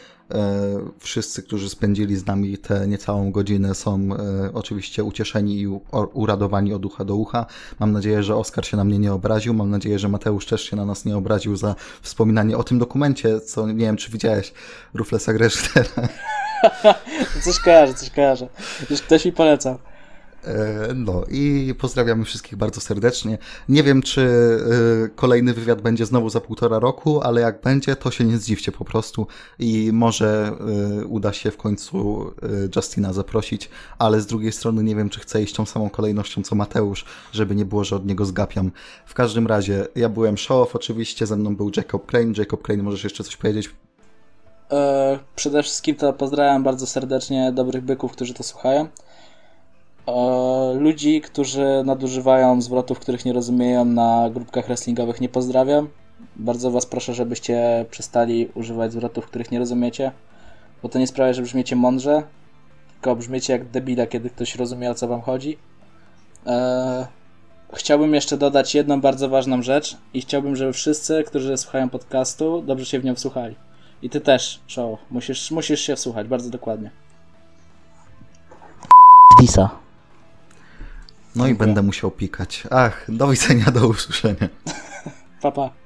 wszyscy, którzy spędzili z nami tę niecałą godzinę, są e, oczywiście ucieszeni i uradowani od ucha do ucha. Mam nadzieję, że Oskar się na mnie nie obraził. Mam nadzieję, że Mateusz też się na nas nie obraził za wspominanie o tym dokumencie, co nie wiem, czy widziałeś, Ruflesa Greschtera. coś kojarzę, coś kojarzę. Już ktoś mi polecał. E, no i pozdrawiamy wszystkich bardzo serdecznie. Nie wiem, czy e, kolejny wywiad będzie znowu za półtora roku, ale jak będzie, to się nie zdziwcie po prostu i może e, uda się w końcu Justina zaprosić, ale z drugiej strony nie wiem, czy chcę iść tą samą kolejnością co Mateusz, żeby nie było, że od niego zgapiam. W każdym razie, ja byłem Show oczywiście, ze mną był Jacob Crane. Jacob Crane, możesz jeszcze coś powiedzieć? Przede wszystkim to pozdrawiam bardzo serdecznie dobrych byków, którzy to słuchają ludzi, którzy nadużywają zwrotów, których nie rozumieją na grupkach wrestlingowych nie pozdrawiam. Bardzo Was proszę, żebyście przestali używać zwrotów, których nie rozumiecie, bo to nie sprawia, że brzmiecie mądrze, tylko brzmiecie jak debila, kiedy ktoś rozumie o co Wam chodzi. Eee, chciałbym jeszcze dodać jedną bardzo ważną rzecz i chciałbym, żeby wszyscy, którzy słuchają podcastu, dobrze się w nią wsłuchali. I Ty też, Show. Musisz, musisz się wsłuchać bardzo dokładnie. Disa. No i będę musiał pikać. Ach, do widzenia, do usłyszenia. Pa, pa.